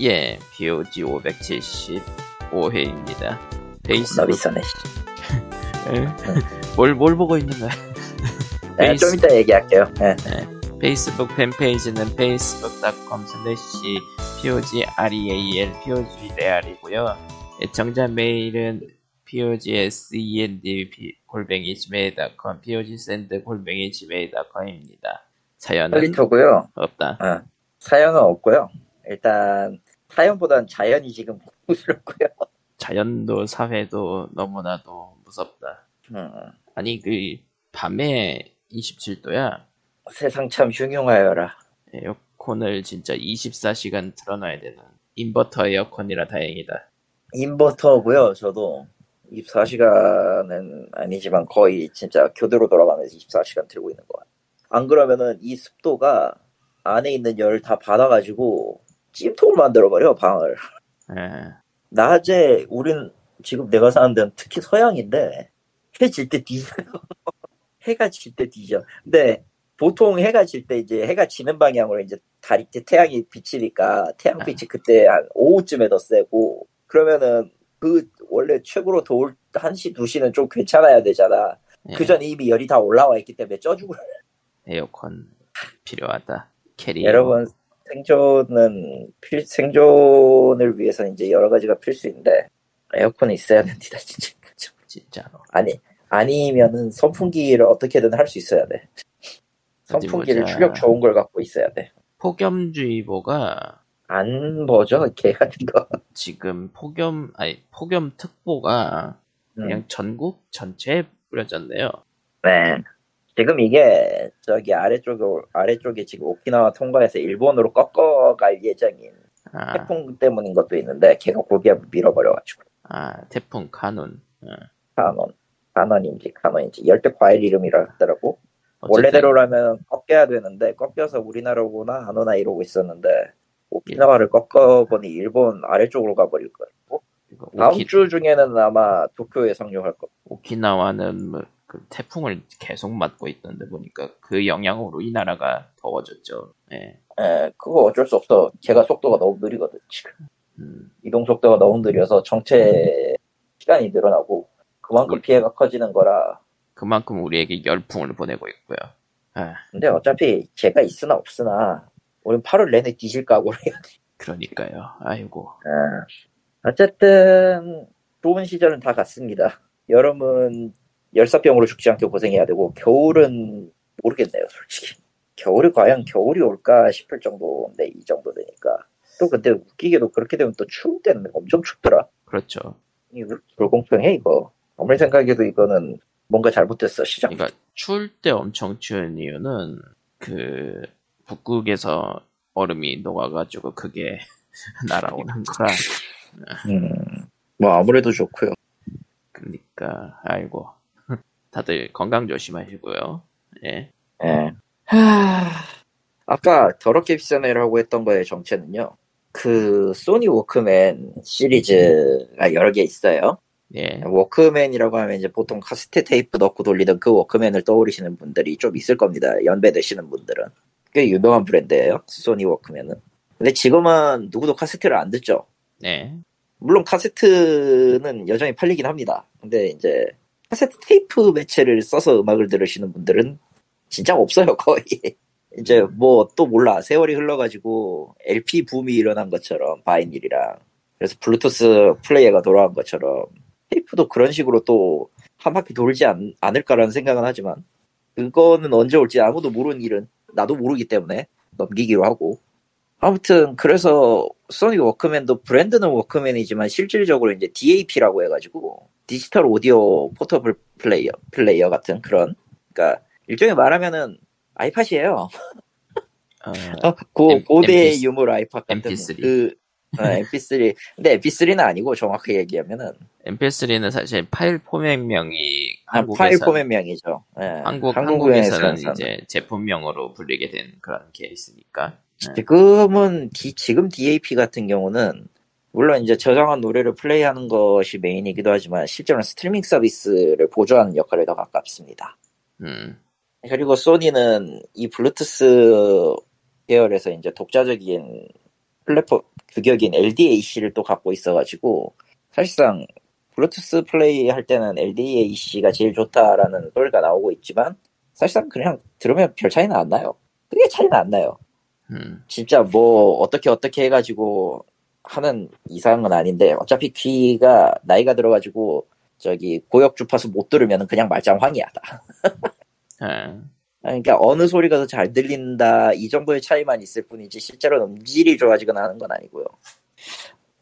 예, POG 575회입니다. 나 페이스북, 비싸네. 예? 뭘, 뭘 보고 있는 거야? 네, 페이스- 좀 이따 얘기할게요. 네. 페이스북 팬페이지는 facebook.com slash POGREAL, POGREAL이고요. 애청자 메일은 POGSEND 골뱅이 gmail.com, POGSEND 골뱅이 gmail.com입니다. 사연은. 없다. 어, 사연은 없고요. 일단 사연보단 자연이 지금 부스럽고요. 자연도 사회도 너무나도 무섭다. 음, 아니 그 밤에 27도야. 세상 참 흉흉하여라. 에어컨을 진짜 24시간 틀어놔야 되는 인버터 에어컨이라 다행이다. 인버터고요. 저도 24시간은 아니지만 거의 진짜 교대로 돌아가면서 24시간 들고 있는 거 같아요. 안 그러면은 이 습도가 안에 있는 열을 다 받아가지고 찜통을 만들어버려 방을. 에, 낮에 우린 지금 내가 사는 데는 특히 서양인데 해 질 때 뒤져요. 해가 질 때 뒤져. 근데 보통 해가 질 때 이제 해가 지는 방향으로 이제 다리 때 태양이 비치니까 태양빛이 그때 한 오후쯤에 더 세고 그러면은 그 원래 최고로 더울 1시, 2시는 좀 괜찮아야 되잖아. 예, 그 전에 이미 열이 다 올라와 있기 때문에 쪄 죽을. 에어컨 필요하다. 캐리. 여러분 생존은 필, 생존을 위해서 이제 여러 가지가 필수인데 에어컨이 있어야 됩니다 진짜. 진짜로. 아니 아니면은 선풍기를 어떻게든 할 수 있어야 돼. 선풍기를. 추력 좋은 걸 갖고 있어야 돼. 폭염주의보가 안 뭐죠 개 같은 거. 지금 폭염 아니 폭염 특보가 음. 그냥 전국 전체에 뿌려졌네요. 네. 지금 이게 저기 아래쪽에 아래쪽에 지금 오키나와 통과해서 일본으로 꺾어갈 예정인 아, 태풍 때문인 것도 있는데 걔가 고기에 밀어버려가지고 아 태풍 카눈. 어, 카논 카논인지 카논인지 열대 과일 이름이라 하더라고. 어쨌든 원래대로라면 꺾여야 되는데 꺾여서 우리나라 오나 안 오나 이러고 있었는데 오키나와를 꺾어보니 일본 아래쪽으로 가버릴 거예요. 다음 오키, 주 중에는 아마 도쿄에 상륙할 거. 오키나와는 뭐, 그 태풍을 계속 맞고 있던데 보니까 그 영향으로 이 나라가 더워졌죠. 예. 에, 그거 어쩔 수 없어. 걔가 속도가 너무 느리거든, 지금. 음, 이동 속도가 너무 느려서 정체 시간이 늘어나고 그만큼 음. 피해가 커지는 거라. 그만큼 우리에게 열풍을 보내고 있고요. 아, 근데 어차피 걔가 있으나 없으나 우린 8월 내내 뒤질 각오를 해야 돼. 그러니까요. 아이고. 에, 어쨌든 좋은 시절은 다 갔습니다. 여름은 열사병으로 죽지 않게 고생해야 되고 겨울은 모르겠네요, 솔직히. 겨울이 과연 겨울이 올까 싶을 정도인데 이 정도 되니까. 또 근데 웃기게도 그렇게 되면 또 추울 때는 엄청 춥더라. 그렇죠. 이거 불공평해 이거. 아무리 생각해도 이거는 뭔가 잘못됐어 시장. 그러니까 추울 때 엄청 추운 이유는 그 북극에서 얼음이 녹아가지고 그게 날아오는 거라. 음, 뭐 아무래도 좋고요. 그러니까 아이고. 다들 건강 조심하시고요. 예. 예. 하... 아까 더럽게 비싼 애라고 했던 거의 정체는요. 그 소니 워크맨 시리즈가 여러 개 있어요. 예. 워크맨이라고 하면 이제 보통 카세트 테이프 넣고 돌리던 그 워크맨을 떠오르시는 분들이 좀 있을 겁니다. 연배되시는 분들은. 꽤 유명한 브랜드예요. 소니 워크맨은. 근데 지금은 누구도 카세트를 안 듣죠. 네. 물론 카세트는 여전히 팔리긴 합니다. 근데 이제 카세트 테이프 매체를 써서 음악을 들으시는 분들은 진짜 없어요, 거의. 이제 뭐 또 몰라. 세월이 흘러가지고 LP 붐이 일어난 것처럼 vinyl이랑 그래서 블루투스 플레이어가 돌아온 것처럼 테이프도 그런 식으로 또 한 바퀴 돌지 않, 않을까라는 생각은 하지만 그거는 언제 올지 아무도 모르는 일은 나도 모르기 때문에 넘기기로 하고 아무튼 그래서 소니 워크맨도 브랜드는 워크맨이지만 실질적으로 이제 DAP라고 해가지고 디지털 오디오 포터블 플레이어 플레이어 같은 그런 그러니까 일종의 말하면은 아이팟이에요. 어, 고, M- 고대 MP3. 유물 아이팟 같은 MP3. 그 어, MP3 근데 MP3는 아니고 정확하게 얘기하면은 MP3는 사실 파일 포맷명이 아, 한국에서 파일 포맷명이죠. 예, 한국 한국에서는 한국에서는 이제 제품명으로 불리게 된 그런 케이스니까. 지금은 디- 지금 DAP 같은 경우는 물론 이제 저장한 노래를 플레이하는 것이 메인이기도 하지만 실제로는 스트리밍 서비스를 보조하는 역할에 더 가깝습니다. 음, 그리고 소니는 이 블루투스 계열에서 이제 독자적인 플랫폼 규격인 LDAC를 또 갖고 있어가지고 사실상 블루투스 플레이 할 때는 LDAC가 제일 좋다라는 소리가 나오고 있지만 사실상 그냥 들으면 별 차이는 안 나요. 그게 차이는 안 나요. 음, 진짜 뭐 어떻게 어떻게 해가지고 하는 이상은 아닌데 어차피 귀가 나이가 들어가지고 저기 고역 주파수 못 들으면 그냥 말짱황이야다. 예. 그러니까 어느 소리가 더 잘 들린다 이 정도의 차이만 있을 뿐이지 실제로 음질이 좋아지거나 하는 건 아니고요.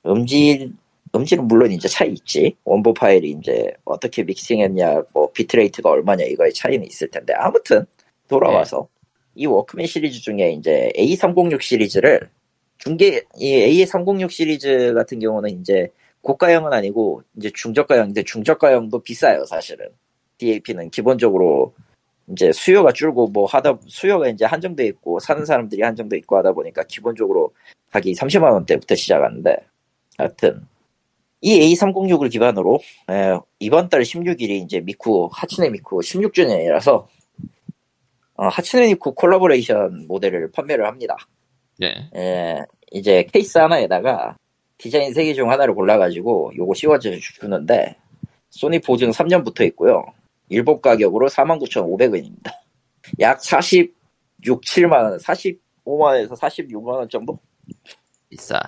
음질 음질은 물론 이제 차이 있지. 원본 파일이 이제 어떻게 믹싱했냐, 뭐 bitrate가 얼마냐 이거의 차이는 있을 텐데 아무튼 돌아와서 이 워크맨 시리즈 중에 이제 A306 시리즈를 중계 이 A306 시리즈 같은 경우는 이제 고가형은 아니고 이제 중저가형인데 중저가형도 비싸요 사실은. DAP는 기본적으로 이제 수요가 줄고 뭐 하다 수요가 이제 한정돼 있고 사는 사람들이 한정돼 있고 하다 보니까 기본적으로 가격이 30만 원대부터 시작하는데 하여튼 이 A306을 기반으로 에, 이번 달 16일이 이제 미쿠 하츠네 미쿠 16주년이라서 어, 하츠네 미쿠 콜라보레이션 모델을 판매를 합니다. 네. 에, 이제 케이스 하나에다가 디자인 3개 중 하나를 골라가지고 요거 씌워져 주는데 소니 보증 3년 붙어 있고요. 일본 가격으로 49,500원입니다. 약 46, 7만 원, 45만원에서 46만 원 정도? 비싸.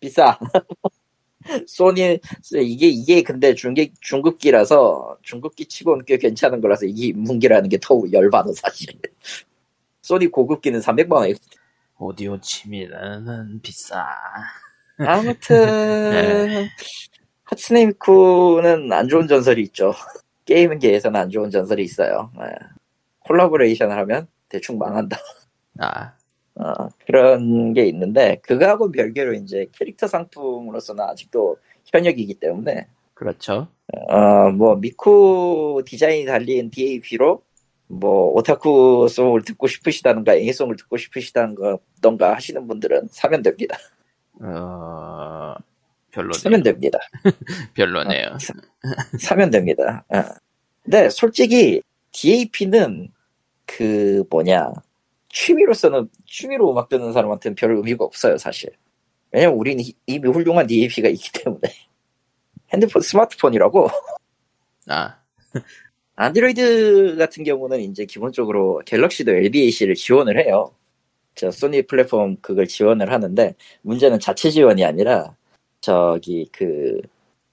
비싸. 소니, 이게, 이게 근데 중계, 중급기라서, 중급기 치고는 꽤 괜찮은 거라서 이게 인문기라는 게 더 열받아, 사실. 소니 고급기는 300만 원. 오디오 치미는 비싸. 아무튼, 하츠네 미쿠는 안 좋은 전설이 있죠. 게임계에서는 안 좋은 전설이 있어요. 예. 콜라보레이션을 하면 대충 망한다. 아, 어, 그런 게 있는데, 그거하고 별개로 이제 캐릭터 상품으로서는 아직도 현역이기 때문에, 그렇죠. 어, 뭐, 미쿠 디자인이 달린 DAP로, 뭐, 오타쿠 송을 듣고 싶으시다는가, 애니송을 듣고 싶으시다던가 하시는 분들은 사면 됩니다. 어, 별로네요. 사면 됩니다. 별로네요. 사면 됩니다. 어. 근데 솔직히 DAP는 그 뭐냐 취미로서는 취미로 음악 듣는 사람한테는 별 의미가 없어요 사실. 왜냐면 우리는 이- 이미 훌륭한 DAP가 있기 때문에 핸드폰 스마트폰이라고 아, 안드로이드 같은 경우는 이제 기본적으로 갤럭시도 LDAC를 지원을 해요. 저 소니 플랫폼 그걸 지원을 하는데 문제는 자체 지원이 아니라 저기 그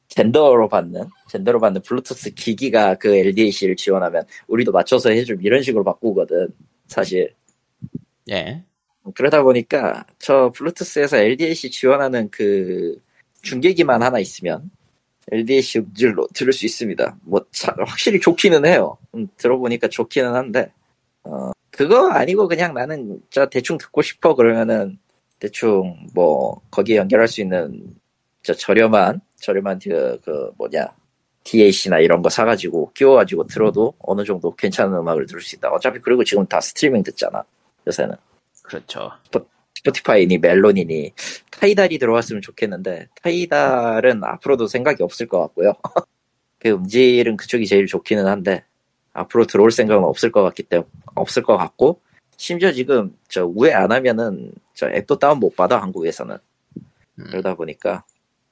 젠더로 받는 젠더로 받는 블루투스 기기가 그 LDAC를 지원하면 우리도 맞춰서 해줌 이런 식으로 바꾸거든 사실 예. 그러다 보니까 저 블루투스에서 LDAC 지원하는 그 중계기만 하나 있으면 LDAC 음질로 들을 수 있습니다. 뭐 차- 확실히 좋기는 해요. 음, 들어보니까 좋기는 한데 어, 그거 아니고 그냥 나는 저 대충 듣고 싶어 그러면은 대충 뭐 거기에 연결할 수 있는 저 저렴한 저렴한 그, 그 뭐냐 DAC나 이런 거 사가지고 끼워가지고 들어도 어느 정도 괜찮은 음악을 들을 수 있다. 어차피 그리고 지금 다 스트리밍 듣잖아 요새는. 그렇죠. 스포티파이니 멜론이니 타이달이 들어왔으면 좋겠는데 타이달은 앞으로도 생각이 없을 것 같고요. 그 음질은 그쪽이 제일 좋기는 한데 앞으로 들어올 생각은 없을 것 같기 때문에 없을 것 같고 심지어 지금 저 우회 안 하면은 저 앱도 다운 못 받아 한국에서는 음. 그러다 보니까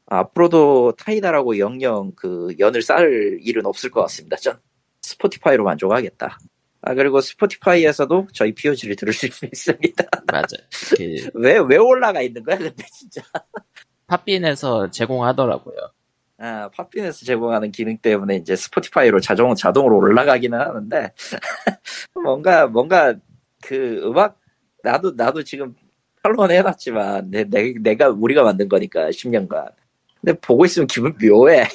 앞으로도 타이달하고 영영 그 연을 쌓을 일은 없을 것 같습니다. 전 스포티파이로 만족하겠다. 아 그리고 스포티파이에서도 저희 POG를 들을 수 있습니다. 맞아. 그, 왜, 왜 올라가 있는 거야, 근데 진짜. 팟빈에서 제공하더라고요. 아, 팝핀에서 제공하는 기능 때문에 이제 스포티파이로 자동, 자동으로 올라가기는 하는데, 뭔가, 뭔가, 그 음악, 나도, 나도 지금 팔로원 해놨지만, 내, 내, 내가, 우리가 만든 거니까, 10년간. 근데 보고 있으면 기분 묘해.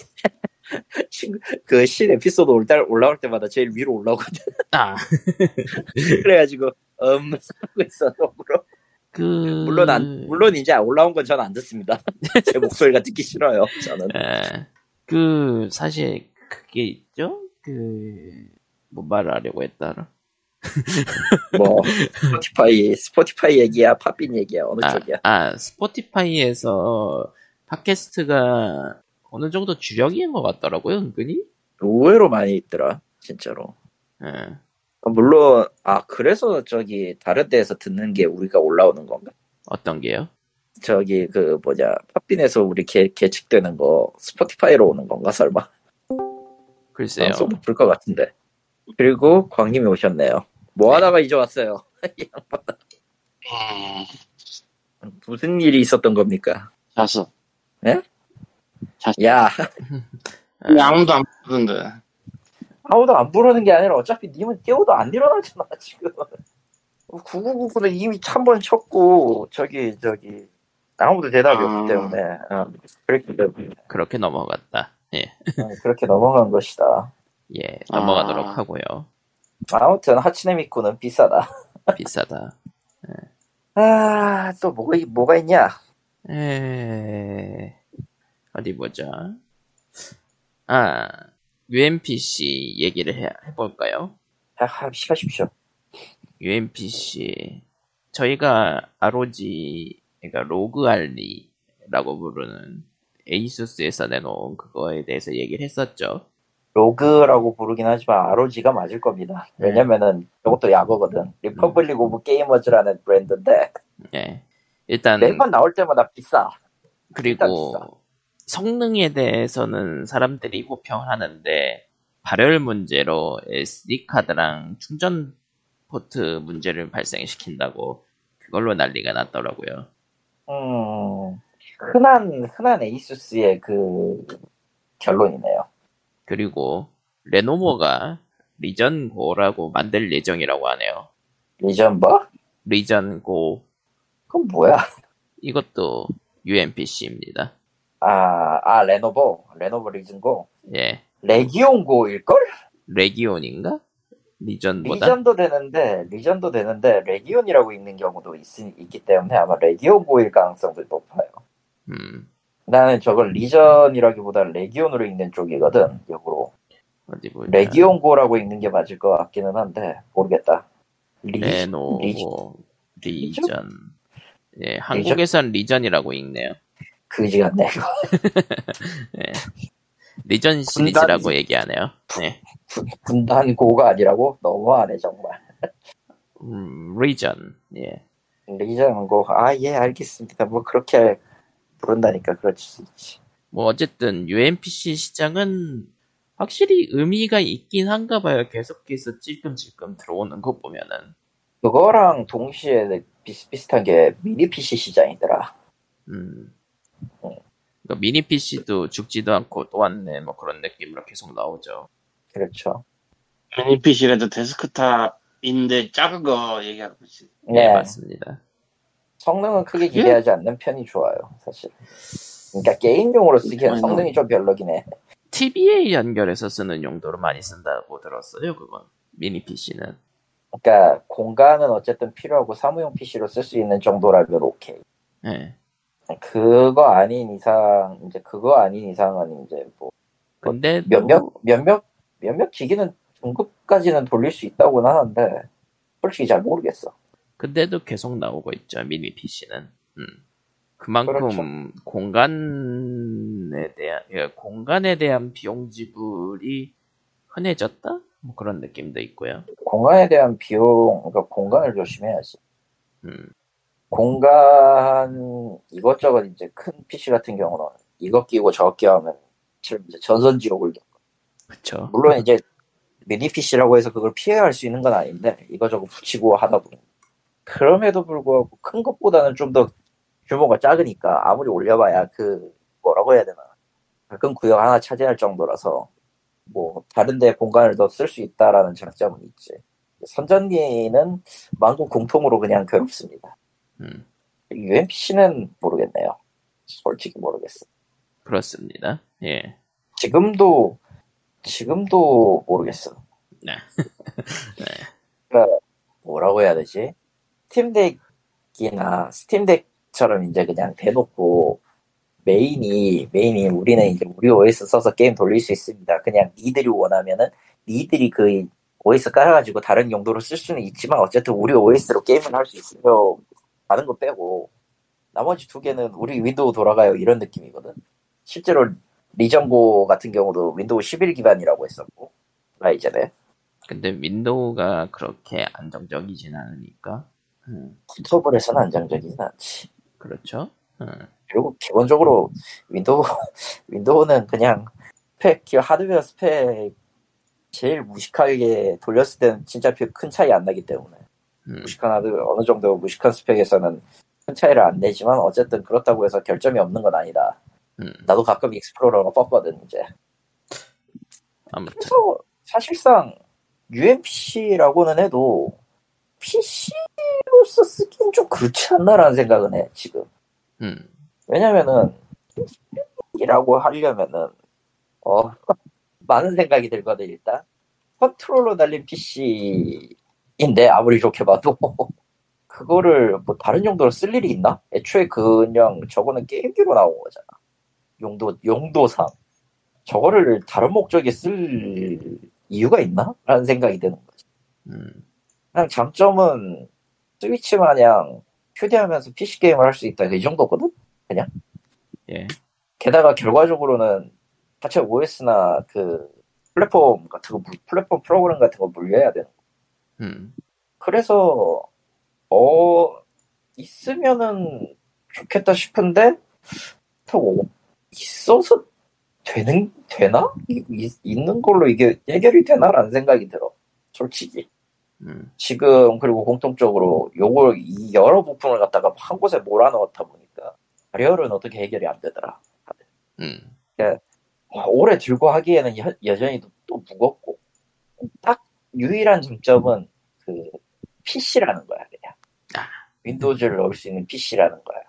신- 그, 신 에피소드 올, 때- 올라올 때마다 제일 위로 올라오거든. 아, 그래가지고, 음, 하고 있어, 속으로. 그, 물론 안, 물론 이제 올라온 건 전 안 듣습니다. 제 목소리가 듣기 싫어요, 저는. 예. 그, 사실, 그게 있죠? 그, 뭐 말을 하려고 했더라. 뭐 스포티파이 스포티파이 얘기야 팝빈 얘기야 어느 아, 쪽이야 아, 스포티파이에서 팟캐스트가 어느 정도 주력인 것 같더라고요, 은근히. 의외로 많이 있더라 진짜로 예. 어, 물론 아 그래서 저기 다른 데에서 듣는 게 우리가 올라오는 건가 어떤 게요? 저기 그 뭐냐 팟빈에서 우리 개, 계측되는 거 스포티파이로 오는 건가 설마 글쎄요. 방송 높을 것 같은데 그리고 광님이 오셨네요 뭐 하다가 이제 왔어요. 음, 무슨 일이 있었던 겁니까 잤어. 야 근데 아무도 안 보던데. 아무도 안 부르는 게 아니라 어차피 님은 깨워도 안 일어나잖아 지금 9999는 이미 한번 쳤고 저기 저기 아무도 대답이 아. 없기 때문에 어, 그렇기 때문에 그렇게 넘어갔다. 예, 어, 그렇게 넘어간 것이다 예, 넘어가도록 아. 하고요. 아무튼 하치네미쿠는 비싸다 비싸다. 아또 뭐가 있- 뭐가 있냐 에... 어디 보자. 아, UMPC 얘기를 해, 해볼까요? 아, 하십시오 UMPC. 저희가 ROG, 그러니까 ROG Ally라고 부르는 에이수스에서 내놓은 그거에 대해서 얘기를 했었죠. 로그라고 부르긴 하지만 ROG가 맞을 겁니다. 네. 왜냐면은 이것도 약어거든. Republic of Gamers라는 브랜드인데 예. 일단, 매번 나올 때마다 비싸. 그리고 비싸. 성능에 대해서는 사람들이 호평하는데 발열 문제로 SD카드랑 충전 포트 문제를 발생시킨다고 그걸로 난리가 났더라고요. 음, 흔한 흔한 에이수스의 그 결론이네요. 그리고 레노버가 Legion Go라고 만들 예정이라고 하네요. Legion 뭐? Legion Go 그건 뭐야? 이것도 UMPC입니다. 아, 아 레노버, 레노버 Legion Go, 예. 레기온고일걸? 레기온인가? 리전보다? 리전도 되는데 리전도 되는데 레기온이라고 읽는 경우도 있, 있기 때문에 아마 레기온고일 가능성도 높아요. 음, 나는 저걸 리전이라기보다 레기온으로 읽는 쪽이거든, 역으로. 어디 보자. 레기온고라고 읽는 게 맞을 것 같기는 한데, 모르겠다. 리, 레노버 리전? 리전. 예, 한국에선 리전이라고 읽네요. 그지 같네, 이거. 예. 리전 시리즈라고 얘기하네요. 네. 군- 군단 고가 아니라고? 너무하네, 정말. 음, 리전. 예. 리전 고, 아, 예, 알겠습니다. 뭐, 그렇게 부른다니까, 그렇지 수 있지. 뭐 어쨌든 UMPC 시장은 확실히 의미가 있긴 한가 봐요. 계속해서 찔끔찔끔 들어오는 거 보면은. 그거랑 동시에 비슷비슷한 게 미니 PC 시장이더라. 음. 어. 그러니까 미니 PC도 죽지도 않고 또 왔네 뭐 그런 느낌으로 계속 나오죠. 그렇죠. 미니 PC라도 데스크탑인데 작은 거 얘기하는 거지. 네, 네. 맞습니다. 성능은 크게 그게? 기대하지 않는 편이 좋아요, 사실. 그러니까 게임용으로 쓰기엔 성능이 좀 별로긴 해. TV에 연결해서 쓰는 용도로 많이 쓴다고 들었어요. 그건 미니 PC는. 그러니까 공간은 어쨌든 필요하고 사무용 PC로 쓸 수 있는 정도라면 오케이. 예. 그거 아닌 이상, 이제 그거 아닌 이상은 이제 뭐 근데 몇몇 몇몇 몇몇 기기는 중급까지는 돌릴 수 있다고는 하는데 솔직히 잘 모르겠어. 근데도 계속 나오고 있죠. 미니 PC는. 음. 그만큼 그렇죠. 공간에 대한 예, 공간에 대한 비용 지불이 흔해졌다? 뭐 그런 느낌도 있고요. 공간에 대한 비용, 그러니까 공간을 조심해야지. 음. 공간 이것저것 이제 큰 PC 같은 경우는 이것 끼고 저것 끼하면 이제 전선 지옥을 겪- 그쵸. 물론 이제 미니 PC라고 해서 그걸 피해갈 수 있는 건 아닌데 이거저거 붙이고 하다 보니 그럼에도 불구하고 큰 것보다는 좀 더 규모가 작으니까 아무리 올려봐야 그 뭐라고 해야 되나 가끔 구역 하나 차지할 정도라서 뭐 다른데 공간을 더 쓸 수 있다라는 장점은 있지 선전기는 만국 공통으로 그냥 괴롭습니다 음. UMPC는 모르겠네요 솔직히 모르겠어 그렇습니다. 예. 지금도 지금도 모르겠어 네. 뭐라고 해야 되지? 스팀덱이나 스팀덱처럼 이제 그냥 대놓고 메인이 메인이 우리는 이제 우리 OS 써서 게임 돌릴 수 있습니다. 그냥 니들이 원하면은 니들이 그 OS 깔아가지고 다른 용도로 쓸 수는 있지만 어쨌든 우리 OS로 게임을 할 수 있어요. 많은 거 빼고 나머지 두 개는 우리 윈도우 돌아가요 이런 느낌이거든. 실제로 Legion Go 같은 경우도 윈도우 11 기반이라고 했었고 라이젠에 근데 윈도우가 그렇게 안정적이진 않으니까. 음. 포터블에서는 안정적이진 않지. 그렇죠. 음, 그리고 기본적으로 윈도우 윈도우는 그냥 스펙 하드웨어 스펙 제일 무식하게 돌렸을 때는 진짜 별큰 차이 안 나기 때문에 음, 무식한 하드웨어 어느 정도 무식한 스펙에서는 큰 차이를 안 내지만 어쨌든 그렇다고 해서 결점이 없는 건 아니다. 음. 나도 가끔 Explorer가 뻗거든 이제. 아무튼 그래서 사실상 UMPC라고는 해도 PC로서 쓰기엔 좀 그렇지 않나라는 생각은 해 지금. 음, 왜냐면은 이라고 하려면은 어 많은 생각이 들거든 일단 컨트롤러 달린 PC 인데 아무리 좋게 봐도 그거를 뭐 다른 용도로 쓸 일이 있나? 애초에 그냥 저거는 게임기로 나온 거잖아. 용도 용도상 저거를 다른 목적에 쓸 이유가 있나? 라는 생각이 드는 거지. 음, 그냥 장점은 스위치 마냥 휴대하면서 PC 게임을 할 수 있다 이 정도거든? 예, 게다가 결과적으로는 자체 OS나 그 플랫폼 같은 거, 물- 플랫폼 프로그램 같은 거 물려야 되는. 음, 그래서, 어, 있으면은 좋겠다 싶은데, 또 있어서 되는, 되나? 이- 이- 있는 걸로 이게 해결이 되나라는 생각이 들어. 솔직히. 음, 지금, 그리고 공통적으로 요걸, 이 여러 부품을 갖다가 한 곳에 몰아넣었다 보니까, 발열은 어떻게 해결이 안 되더라. 음, 와, 오래 들고 하기에는 여, 여전히 또, 또 무겁고 딱 유일한 장점은 그 PC라는 거야 그냥. 아. Windows를 넣을 수 있는 PC라는 거야.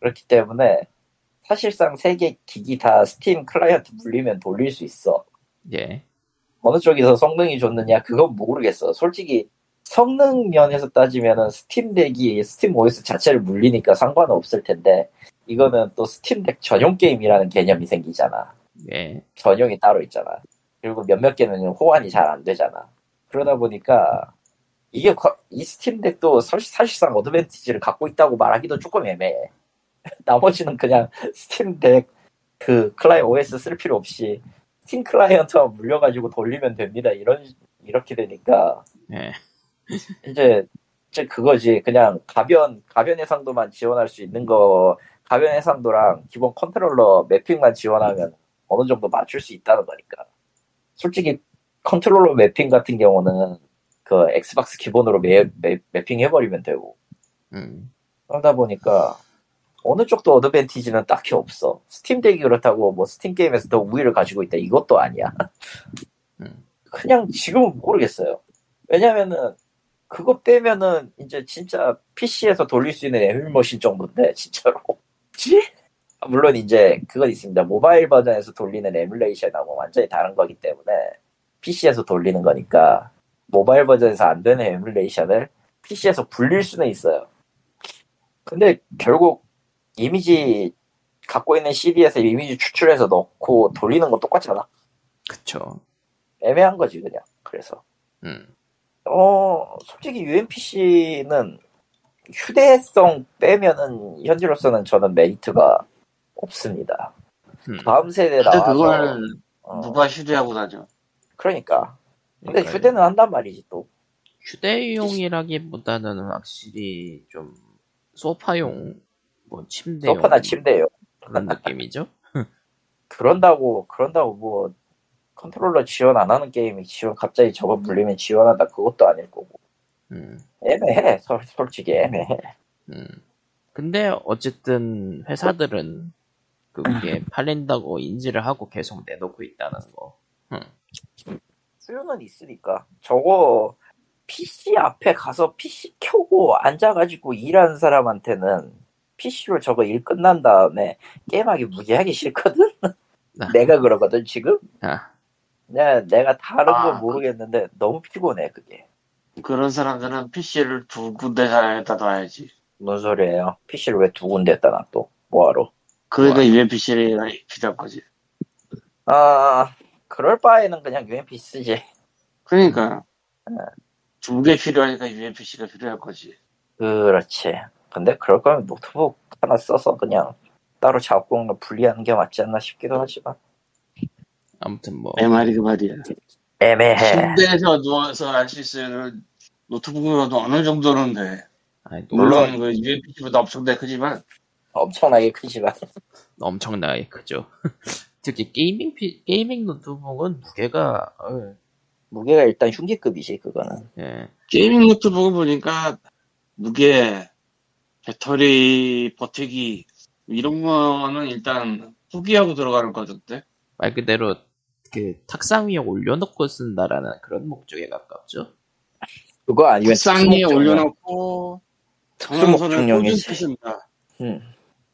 그렇기 때문에 사실상 세 개 기기 다 스팀 클라이언트 물리면 돌릴 수 있어. 예, 어느 더 성능이 좋느냐 그건 모르겠어. 솔직히 성능 면에서 따지면은 스팀 덱이 스팀 OS 자체를 물리니까 상관은 없을 텐데 이거는 또 Steam Deck 전용 게임이라는 개념이 생기잖아. 예, 전용이 따로 있잖아. 그리고 몇몇 개는 호환이 잘 안 되잖아. 그러다 보니까 이게 거- 이 Steam Deck도 사- 사실상 어드밴티지를 갖고 있다고 말하기도 조금 애매해. 나머지는 그냥 Steam Deck 그 클라이언트 OS 쓸 필요 없이 스팀 클라이언트만 물려가지고 돌리면 됩니다. 이런 이렇게 되니까 예, 이제 이제 그거지. 그냥 가변 가변 해상도만 지원할 수 있는 거 가변 해상도랑 기본 컨트롤러 매핑만 지원하면 어느 정도 맞출 수 있다는 거니까. 솔직히 컨트롤러 매핑 같은 경우는 그 Xbox 기본으로 매, 매, 매핑 해버리면 되고 음, 그러다 보니까 어느 쪽도 어드밴티지는 딱히 없어. 스팀 덱이 그렇다고 뭐 스팀 게임에서 더 우위를 가지고 있다 이것도 아니야. 음, 그냥 지금은 모르겠어요. 왜냐면은 그거 빼면은 이제 진짜 PC에서 돌릴 수 있는 에뮬머신 정도인데 진짜로. 지? 아, 물론 이제 그건 있습니다. 모바일 버전에서 돌리는 에뮬레이션하고 완전히 다른 거기 때문에 PC에서 돌리는 거니까 모바일 버전에서 안 되는 에뮬레이션을 PC에서 불릴 수는 있어요. 근데 결국 이미지 갖고 있는 CD에서 이미지 추출해서 넣고 돌리는 건 똑같잖아. 그쵸. 애매한 거지 그냥. 그래서 음, 어 솔직히 UMPC는 휴대성 빼면은 현재로서는 저는 메리트가 없습니다. 음. 다음 세대 나와서 그걸 어, 누가 휴대하고 다녀? 그러니까 근데 그러니까요. 휴대는 한단 말이지 또 휴대용이라기보다는 확실히 좀 소파용, 뭐 침대용 소파나 침대요. 그런 느낌이죠. 그런다고 그런다고 뭐 컨트롤러 지원 안 하는 게임이 지원 갑자기 저거 물리면 지원한다 그것도 아닐 거고 음, 애매해 솔, 솔직히 애매해. 음. 근데 어쨌든 회사들은 그게 팔린다고 인지를 하고 계속 내놓고 있다는 거. 수요는 있으니까 저거 PC 앞에 가서 PC 켜고 앉아가지고 일하는 사람한테는 PC로 저거 일 끝난 다음에 게임하기 무지하기 싫거든? 내가 그러거든 지금? 아, 내, 내가 다른 아, 건 모르겠는데 너무 피곤해 그게 그런 사람들은 PC를 두 군데에다 놔야지. 뭔 소리예요 PC를 왜 두 군데에다 놔 또 뭐하러 그러니까 좋아요. UMPC가 필요한 거지. 아 그럴 바에는 그냥 UMP 쓰지 그러니까 음. 두개 필요하니까 UMPC가 필요할 거지. 그렇지 근데 그럴 거면 노트북 하나 써서 그냥 따로 작업공간 분리하는 게 맞지 않나 싶기도 하지만 아무튼 뭐 내 말이 그 말이야. 애매해 침대에서 누워서 할 수 있으면 노트북으로도 어느 정도는 돼. 아니, 물론 물론 그 UMPC보다 엄청나게 크지만 엄청나게 크지만 엄청나게 크죠. 특히 게이밍 피, 게이밍 노트북은 무게가 어, 무게가 일단 흉기급이지 그거는. 예. 게이밍 노트북을 보니까 무게, 배터리 버티기 이런 거는 일단 포기하고 들어가는 거 같은데. 말 그대로 그 탁상 위에 올려놓고 쓴다라는 그런 목적에 가깝죠. 그거 아니면 쌍 위에 올려놓고 특수목적용이지. 습니다 음,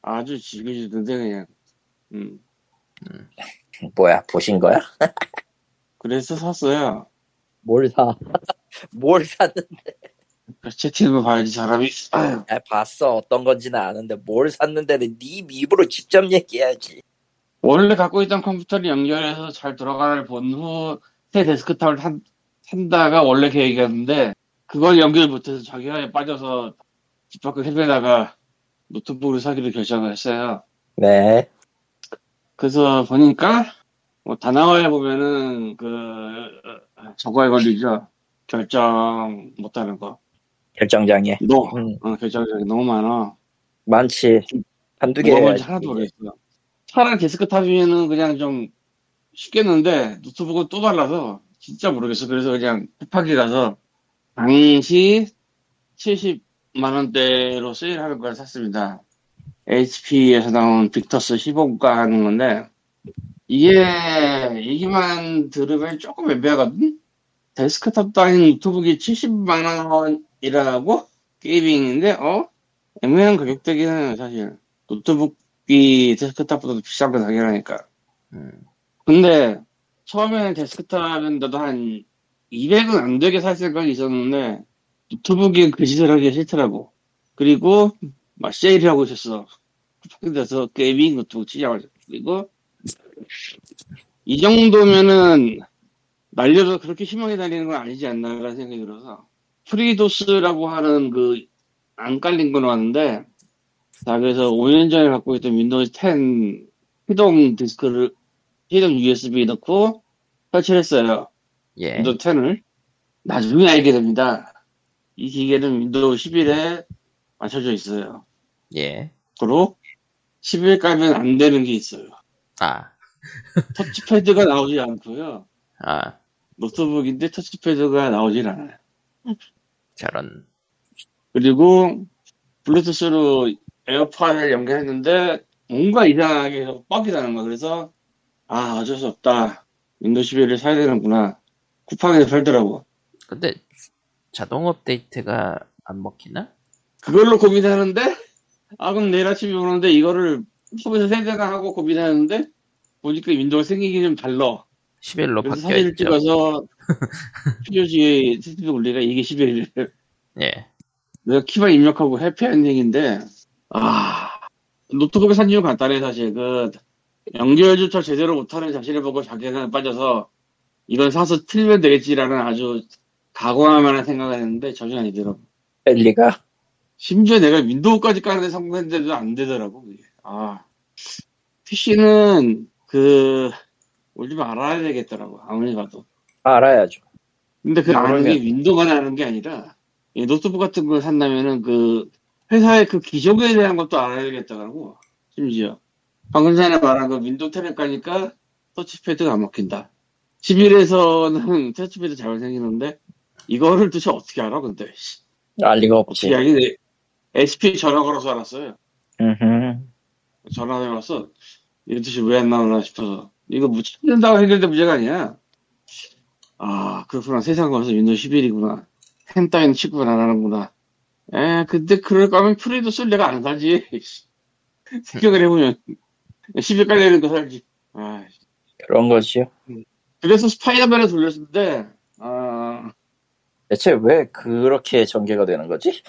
아주 지그지근데 그냥. 음. 뭐야 보신 거야? 그래서 샀어요. 뭘 사? 뭘 샀는데? 그 채팅을 봐야지 사람이. 아유. 아, 봤어 어떤 건지는 아는데 뭘 샀는데는 네 입으로 직접 얘기해야지. 원래 갖고 있던 컴퓨터를 연결해서 잘 돌아가는 본후 새 데스크탑을 산, 산다가 원래 계획이었는데 그걸 연결 못해서 자기가 빠져서 집 밖을 헤매다가 노트북을 사기로 결정을 했어요. 네. 그래서 보니까 뭐 다나와에 보면은 그 어, 저거에 걸리죠. 결정 못하는 거. 결정장애. 너 음, 어, 결정이 너무 많아. 많지. 한두 개 하나도 모르겠어. 차라리 데스크탑이면은 그냥 좀 쉽겠는데 노트북은 또 달라서 진짜 모르겠어. 그래서 그냥 쿠팡에 가서 당시 70만 원대로 세일하는 걸 샀습니다. HP에서 나온 빅터스 15라고 하는 건데 이게 얘기만 들으면 조금 애매하거든. 데스크탑도 아닌 노트북이 70만 원이라고 게이밍인데 어 애매한 가격대기는 사실 노트북이 데스크탑보다 비싼 건 당연하니까. 음. 근데 처음에는 데스크탑인데도 한 200은 안 되게 살 생각이 있었는데 노트북이 그 짓을 하기 싫더라고. 그리고 막 세일하고 있었어. 쿠팡에서 게이밍 노트북 치자마자. 그리고 이 정도면은 날려서 그렇게 심하게 달리는 건 아니지 않나라는 생각이 들어서 프리도스라고 하는 그 안 깔린 건 왔는데 자 그래서 5년 전에 갖고 있던 윈도우 10 기동 디스크를 기동 USB 넣고 설치를 했어요. 예. 윈도우 10을 나중에 알게 됩니다. 이 기계는 윈도우 11에 맞춰져 있어요. 예. 그리고 11 깔면 안 되는 게 있어요. 아. 터치패드가 나오지 않고요. 아. 노트북인데 터치패드가 나오질 않아요. 저런. 그리고 블루투스로 에어팟을 연결했는데 뭔가 이상하게 뻑이 나는 거야. 그래서 아 어쩔 수 없다. 윈도우 11을 사야 되는구나. 쿠팡에서 팔더라고. 근데 자동 업데이트가 안 먹히나? 그걸로 고민하는데 아 그럼 내일 아침에 오는데 이거를 컴퓨터 세대가 하고 고민하는데 보니까 윈도우가 생기기 좀 달라. 11로 그래서 바뀌어 사진을 있죠. 찍어서 POG에 세트에 올리가 이게 11일. 예. 내가 키만 입력하고 해피한 얘기인데, 아, 노트북을 산 이유가 간단해, 사실. 그, 연결조차 제대로 못하는 자신을 보고 자기가 빠져서, 이걸 사서 틀면 되겠지라는 아주 각오할 만한 생각을 했는데, 전혀 아니더라고. 벨리가 심지어 내가 윈도우까지 까는데 성공했는데도 안 되더라고, 그게. 아, PC는, 그, 좀 알아야 되겠더라고, 아무리 봐도. 알아야죠. 근데 그 아는 게 윈도우만 아는 게 아니라 이 노트북 같은 걸 산다면은 그 회사의 그 기종에 대한 것도 알아야 되겠다고 심지어 방금 전에 말한 그 윈도우 10을 까니까 터치패드가 안 먹힌다 11에서는 터치패드 잘 생기는데 이거를 도대체 어떻게 알아 근데 씨. 알 리가 어떻게 없지. 알겠네 HP 전화 걸어서 알았어요. 음흠. 전화 걸어서 이거 도대체 왜안 나오나 싶어서. 이거 뭐 찾는다고 해결될 문제가 아니야. 아 그렇구나. 세상 가서 윈도우 11이구나. 햄 따위는 취급을 안 하는구나. 에 근데 그럴 거면 프리도스를 내가 안 사지. 생각을 해보면. 11 깔려있는 거 살지. 아 그런 거지요. 그래서 스파이더맨을 돌렸는데 아. 대체 왜 그렇게 전개가 되는 거지?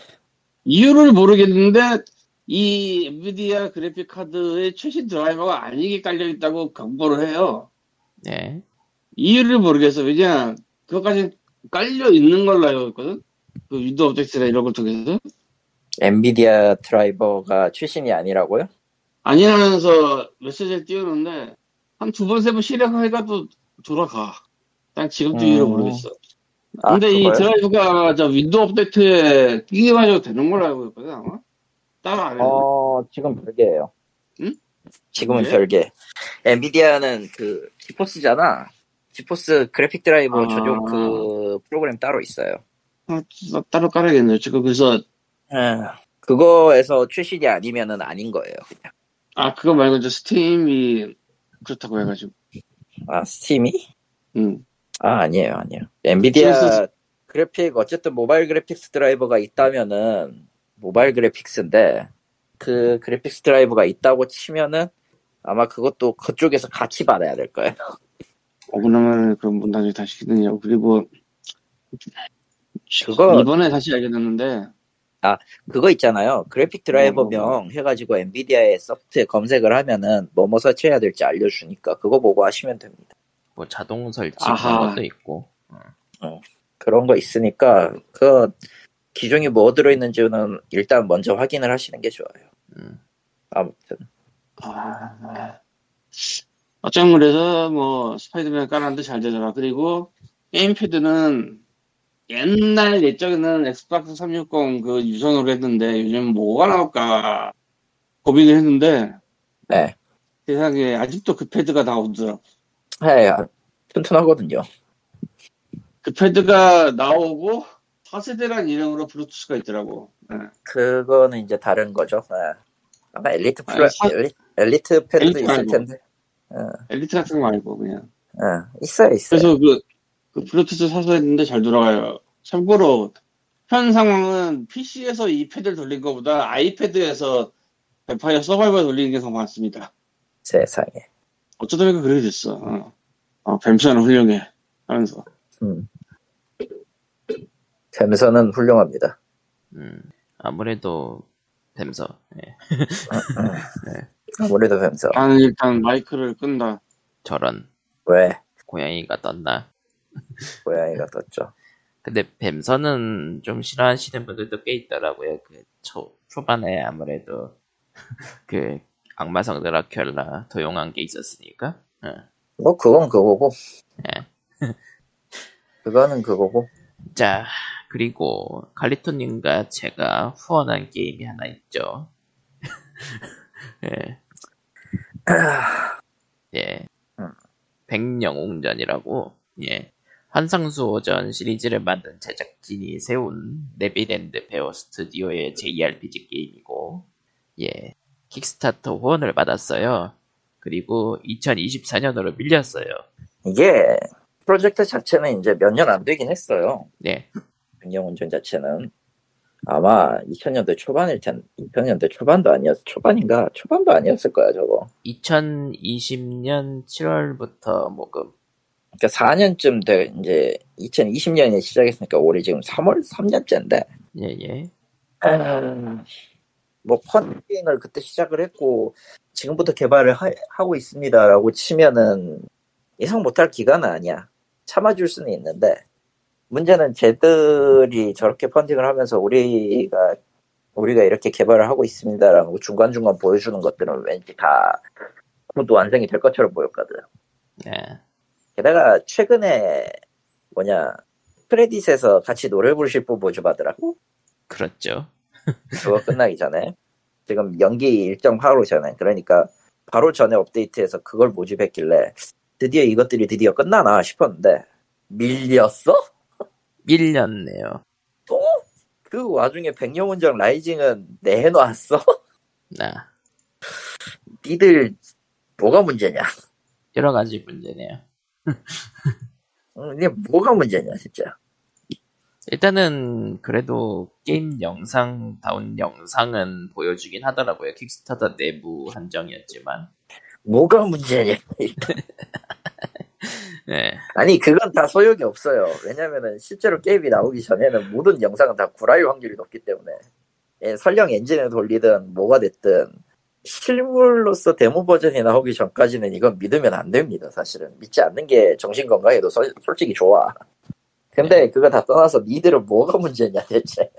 이유를 모르겠는데 이 엔비디아 그래픽 카드의 최신 드라이버가 아니게 깔려 있다고 경고를 해요 예. 이유를 모르겠어. 왜냐, 그것까지 깔려 있는 걸로 알고 있거든? 그 윈도우 업데이트나 이런 걸 통해서. 엔비디아 드라이버가 최신이 아니라고요? 아니라면서 메시지를 띄우는데, 한 두 번, 세 번 실행해가도 돌아가. 난 지금도 음. 이유를 모르겠어. 아, 근데 이 그거요? 드라이브가 저 윈도우 업데이트에 끼게 가지고 되는 걸로 알고 있거든, 아마? 따로 안 해요. 어, 지금 별개예요. 응? 지금은 왜? 별개. 엔비디아는 그 지포스잖아. 지포스 그래픽 드라이버 아. 전용 그 프로그램 따로 있어요. 아, 따- 따로 깔아야겠네요. 지금 그래서 아, 그거에서 출시이 아니면은 아닌 거예요. 그냥. 아 그거 말고 이제 스팀이 그렇다고 해가지고. 아 스팀이? 음. 아 아니에요 아니에요. 엔비디아 그래서- 그래픽 어쨌든 모바일 그래픽스 드라이버가 있다면은 모바일 그래픽스인데 그 그래픽스 드라이버가 있다고 치면은 아마 그것도 그쪽에서 같이 받아야 될 거예요. 억울하면 그럼 문 나중에 다시 시키느냐고 그리고 그거- 이번에 다시 알게 됐는데 그거 있잖아요. 그래픽 드라이버명 해가지고 엔비디아의 소프트에 검색을 하면은 뭐뭐 설치해야 될지 알려주니까 그거 보고 하시면 됩니다. 뭐 자동 설치 아하. 그런 것도 있고. 그런 거 있으니까 그 기종이 뭐 들어있는지는 일단 먼저 확인을 하시는 게 좋아요. 음. 아무튼 아, 어쩜 그래서 뭐 스파이더맨 깔았는데 잘 되더라. 그리고 게임패드는 옛날 예적에는 엑스박스 360 그 유선으로 했는데 요즘 뭐가 나올까 고민을 했는데 네, 세상에 아직도 그 패드가 나오더라고. 해 튼튼하거든요. 그 패드가 나오고 4세대란 이름으로 블루투스가 있더라고. 네. 그거는 이제 다른 거죠. 네. 아마 엘리트 프로 아니, 사- 엘리, 엘리트 패드도 엘리트 있을 말고. 텐데. 엘리트 같은 거 말고 그냥. 어, 있어요, 있어요. 그래서 그, 그 블루투스 사서 했는데 잘 돌아가요. 참고로 현 상황은 PC에서 이 패드를 돌린 것보다 아이패드에서 뱀파이어 서바이벌 돌리는 게 더 많습니다. 세상에. 어쩌다 보니까 그렇게 됐어. 어, 어 뱀파이어는 훌륭해. 하면서. 음. 갬서는 훌륭합니다. 음. 아무래도 뱀서. 예. 아무래도 뱀서. 나는 일단 마이크를 끈다. 저런 왜? 고양이가 떴나? 고양이가 떴죠. 근데 뱀서는 좀 싫어하시는 분들도 꽤 있더라고요. 그 초, 초반에 아무래도 그 악마성 드라큘라 도용한 게 있었으니까. 예. 뭐 그건 그거고. 예. 그거는 그거고. 자, 그리고 칼리토님과 제가 후원한 게임이 하나 있죠. 예, 예. 음. 백령웅전이라고, 예. 환상수호전 시리즈를 만든 제작진이 세운 네비랜드 베어 스튜디오의 JRPG 게임이고, 예. 킥스타터 후원을 받았어요. 그리고 2024년으로 밀렸어요. 이게 프로젝트 자체는 이제 몇 년 안 되긴 했어요. 네. 백령운전 자체는 아마 2000년대 초반일 텐 2000년대 초반도 아니었 초반인가 초반도 아니었을 거야 저거 2020년 7월부터 모금. 그러니까 4년쯤 돼 이제 2020년에 시작했으니까 올해 지금 3월 3년째인데 예, 예. 뭐 펀딩을 그때 시작을 했고 지금부터 개발을 하, 고 있습니다라고 치면은 예상 못할 기간은 아니야 참아줄 수는 있는데 문제는 쟤들이 저렇게 펀딩을 하면서 우리가 우리가 이렇게 개발을 하고 있습니다라고 중간중간 보여주는 것들은 왠지 다 아무도 완성이 될 것처럼 보였거든 예. 게다가 최근에 뭐냐 크레딧에서 같이 노래 부르실 분 모집하더라고 그렇죠. 그거 끝나기 전에 지금 연기 일정 하루 전에 그러니까 바로 전에 업데이트해서 그걸 모집했길래 드디어 이것들이 드디어 끝나나 싶었는데 밀렸어? 밀렸네요. 또? 그 와중에 백령운정 라이징은 내놔왔어? 나. 니들 뭐가 문제냐? 여러 가지 문제네요. 응, 이게 뭐가 문제냐 진짜 일단은 그래도 게임 영상다운 영상은 보여주긴 하더라고요. 킥스타터 내부 한정이었지만. 뭐가 문제냐 네. 아니 그건 다 소용이 없어요 왜냐면은 실제로 게임이 나오기 전에는 모든 영상은 다 구라일 확률이 높기 때문에 예, 설령 엔진을 돌리든 뭐가 됐든 실물로서 데모 버전이 나오기 전까지는 이건 믿으면 안 됩니다 사실은 믿지 않는 게 정신 건강에도 서- 솔직히 좋아 근데 그거 다 떠나서 니들은 뭐가 문제냐 대체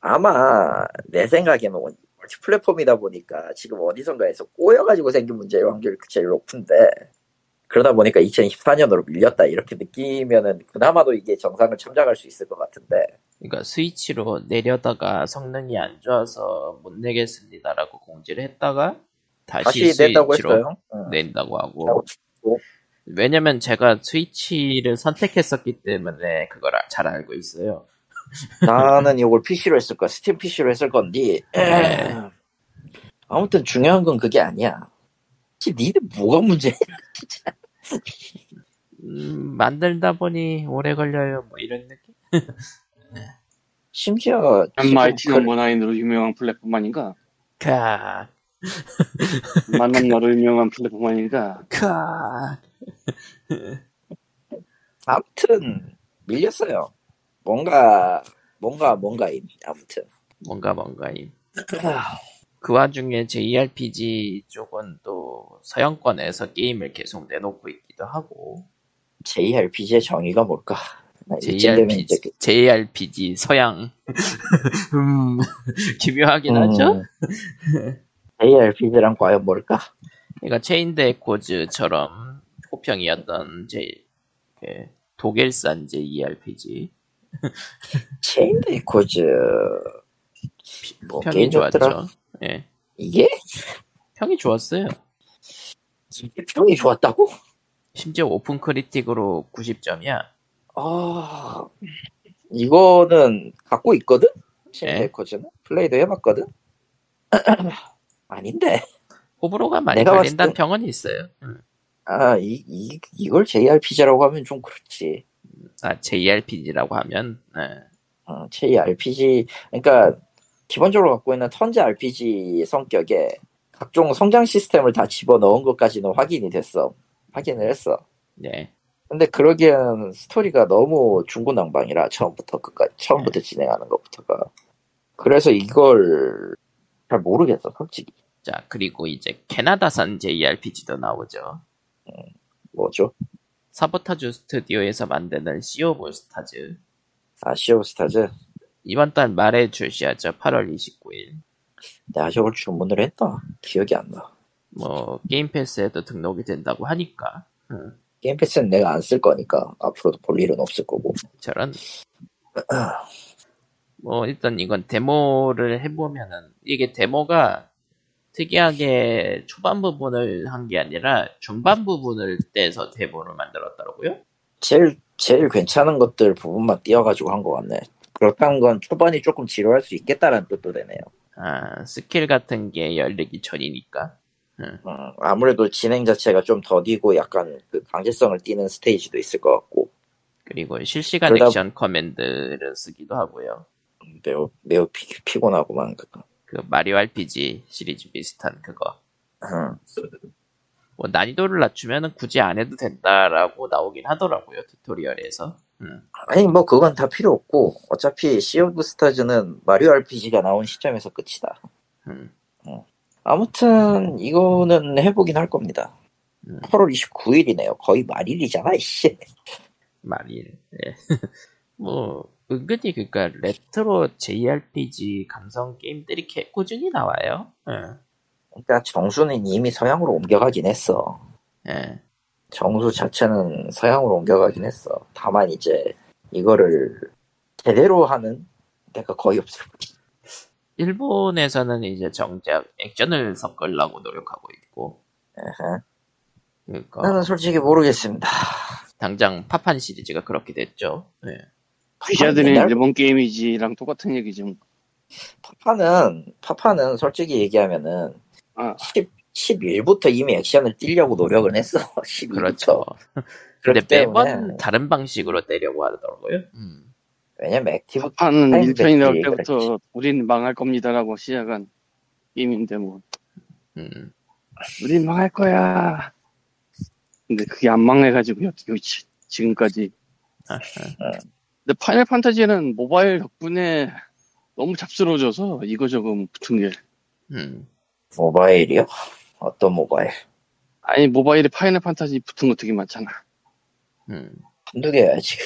아마 내 생각에는 멀티 플랫폼이다 보니까 지금 어디선가에서 꼬여가지고 생긴 문제의 확률이 제일 높은데 그러다 보니까 2024년으로 밀렸다 이렇게 느끼면은 그나마도 이게 정상을 참작할 수 있을 것 같은데 그러니까 스위치로 내려다가 성능이 안 좋아서 못 내겠습니다라고 공지를 했다가 다시, 다시 낸다고 스위치로 했어요. 응. 낸다고 하고. 왜냐면 제가 스위치를 선택했었기 때문에 그걸 아- 잘 알고 있어요. 나는 이걸 PC로 했을 거야. 스팀 PC로 했을 건데. 네. 아무튼 중요한 건 그게 아니야. 혹시 니들 뭐가 문제야? 음, 만들다 보니 오래 걸려요. 뭐 이런 느낌. 심지어 마이티 지금 넘버 나인으로 유명한 플랫폼 아닌가? 카, 만남 나로 유명한 플랫폼 아닌가? 카. 아무튼 밀렸어요. 뭔가 뭔가 뭔가임. 아무튼 뭔가 뭔가임. 그 와중에 JRPG 쪽은 또 서양권에서 게임을 계속 내놓고 있기도 하고 JRPG의 정의가 뭘까? 나 이쯤 되면 이제 JRPG, JRPG 서양 음, 기묘하긴 음, 하죠. JRPG란 과연 뭘까? 그러니까 체인드 에코즈처럼 호평이었던 제 그, 독일산 JRPG 체인드 에코즈 뭐 평이. 좋았죠. 예, 이게 평이 좋았어요. 이게 평이 좋았다고? 심지어 오픈 크리틱으로 90점이야. 아 이거는 갖고 있거든? 체인드 네. 에코즈는 플레이도 해봤거든. 아닌데. 호불호가 많이 갈린다는 때- 평은 있어요. 음. 아, 이, 이, 이걸 JRPG라고 하면 좀 그렇지. 아, JRPG라고 하면 네. 어, JRPG, 그러니까, 기본적으로 갖고 있는 턴제 RPG 성격에 각종 성장 시스템을 다 집어넣은 것까지는 확인이 됐어. 확인을 했어. 네. 근데 그러기엔 스토리가 너무 중구난방이라, 처음부터 끝까지, 처음부터 진행하는 것부터가. 그래서 이걸 잘 모르겠어, 솔직히. 자, 그리고 이제 캐나다산 JRPG도 나오죠. 뭐죠? 사보타주 스튜디오에서 만드는 시 오브 스타즈. 아, 시 오브 스타즈. 이번 달 말에 출시하죠. 8월 29일. 내가 저걸 주문을 했다. 기억이 안 나. 뭐 게임 패스에도 등록이 된다고 하니까. 음, 게임 패스는 내가 안 쓸 거니까 앞으로도 볼 일은 없을 거고. 저런 뭐 일단 이건 데모를 해보면은 이게 데모가 특이하게 초반 부분을 한 게 아니라 중반 부분을 떼서 데모를 만들었더라고요. 제일 제일 괜찮은 것들 부분만 띄어가지고 한 것 같네. 그렇다는 건 초반이 조금 지루할 수 있겠다라는 뜻도 되네요. 아 스킬 같은 게 열리기 전이니까. 음, 아무래도 진행 자체가 좀 더디고 약간 그 강제성을 띠는 스테이지도 있을 것 같고 그리고 실시간 그러다- 액션 커맨드를 쓰기도 하고요. 매우 매우 피, 피곤하고만 그거. 그 마리오 RPG 시리즈 비슷한 그거. 음, 뭐 난이도를 낮추면은 굳이 안 해도 된다라고 나오긴 하더라고요 튜토리얼에서. 음. 아니 뭐 그건 다 필요 없고 어차피 시 오브 스타즈는 마리오 RPG가 나온 시점에서 끝이다. 음. 아무튼 이거는 해보긴 할 겁니다. 음. 8월 29일이네요. 거의 말일이잖아, 이씨. 말일. 예. 뭐 은근히 그니까 레트로 JRPG 감성 게임들이 개 꾸준히 나와요. 예. 그러니까 정수는 이미 서양으로 ом겨가긴 했어. 예. 정수 자체는 서양으로 옮겨가긴 했어. 다만 이제 이거를 제대로 하는 데가 거의 없을 뿐. 일본에서는 이제 정작 액션을 섞으려고 노력하고 있고. 에헤. 그러니까 나는 솔직히 모르겠습니다. 당장 파판 시리즈가 그렇게 됐죠. 예. 기자들은 옛날- 일본 게임이지랑 똑같은 얘기지. 뭐. 파파는 파파는 솔직히 얘기하면은 아, 10, 11부터 이미 액션을 띄려고 노력을 했어. 12부터. 그렇죠. 근데 매번 다른 방식으로 떼려고 하더라고요. 음. 왜냐면 액티브 파는 타임 1편이 나올 때부터. 우린 망할 겁니다라고 시작한 게임인데 뭐 음. 우린 망할 거야. 근데 그게 안 망해가지고 여기 지- 지금까지. 근데 파이널 판타지는 모바일 덕분에 너무 잡스러워져서 이거저거 붙은 게 음. 모바일이요? 어떤 모바일? 아니 모바일에 파이널 판타지 붙은 거 되게 많잖아. 음. 한두 개야지.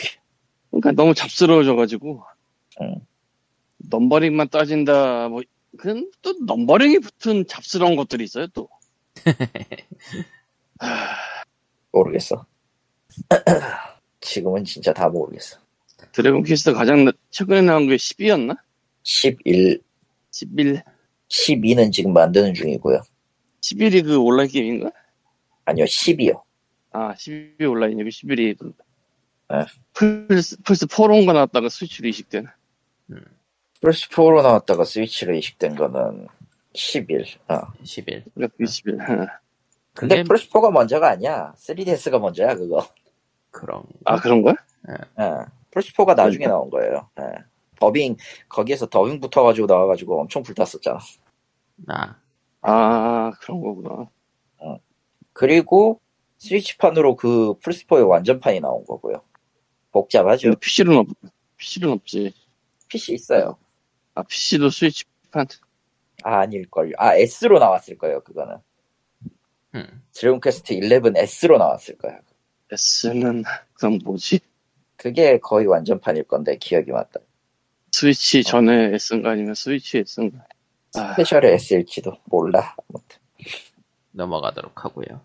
그러니까 너무 잡스러워져가지고 응. 넘버링만 따진다 뭐 그건 또 넘버링이 붙은 잡스러운 것들이 있어요 또. 모르겠어. 지금은 진짜 다 모르겠어. 드래곤 퀘스트 가장 나- 최근에 나온 게 10이었나? 11, 11, 12는 지금 만드는 중이고요. 11이 그 온라인 게임인가? 아니요, 10이요. 아, 12 온라인이고 11이 그 네. 플스, 플스 4론가 나왔다가 스위치로 이식된. 플스 4로 나왔다가 스위치로 이식된 거는 11. 어. 11. 그러니까 그 11. 근데 그게 플스 4가 먼저가 아니야. 3DS가 먼저야, 그거. 그런. 아, 그런 거야? 예. 플스4가 나중에 나온 거예요. 예. 더빙, 거기에서 더빙 붙어가지고 나와가지고 엄청 불탔었잖아. 아, 아, 그런 거구나. 그리고 스위치판으로 그 플스4의 완전판이 나온 거고요. 복잡하죠? PC는 없, PC는 없지. PC 있어요. 아, PC도 스위치판. 아, 아닐걸요. 아, S로 나왔을 거예요, 그거는. 음. 드래곤 퀘스트 11 S로 나왔을 거예요. S는, 그럼 뭐지? 그게 거의 완전판일 건데, 기억이 맞다. 스위치 전에 S인가 아니면 스위치 S인가? 아, 스페셜의 S일지도 몰라. 아무튼. 넘어가도록 하고요.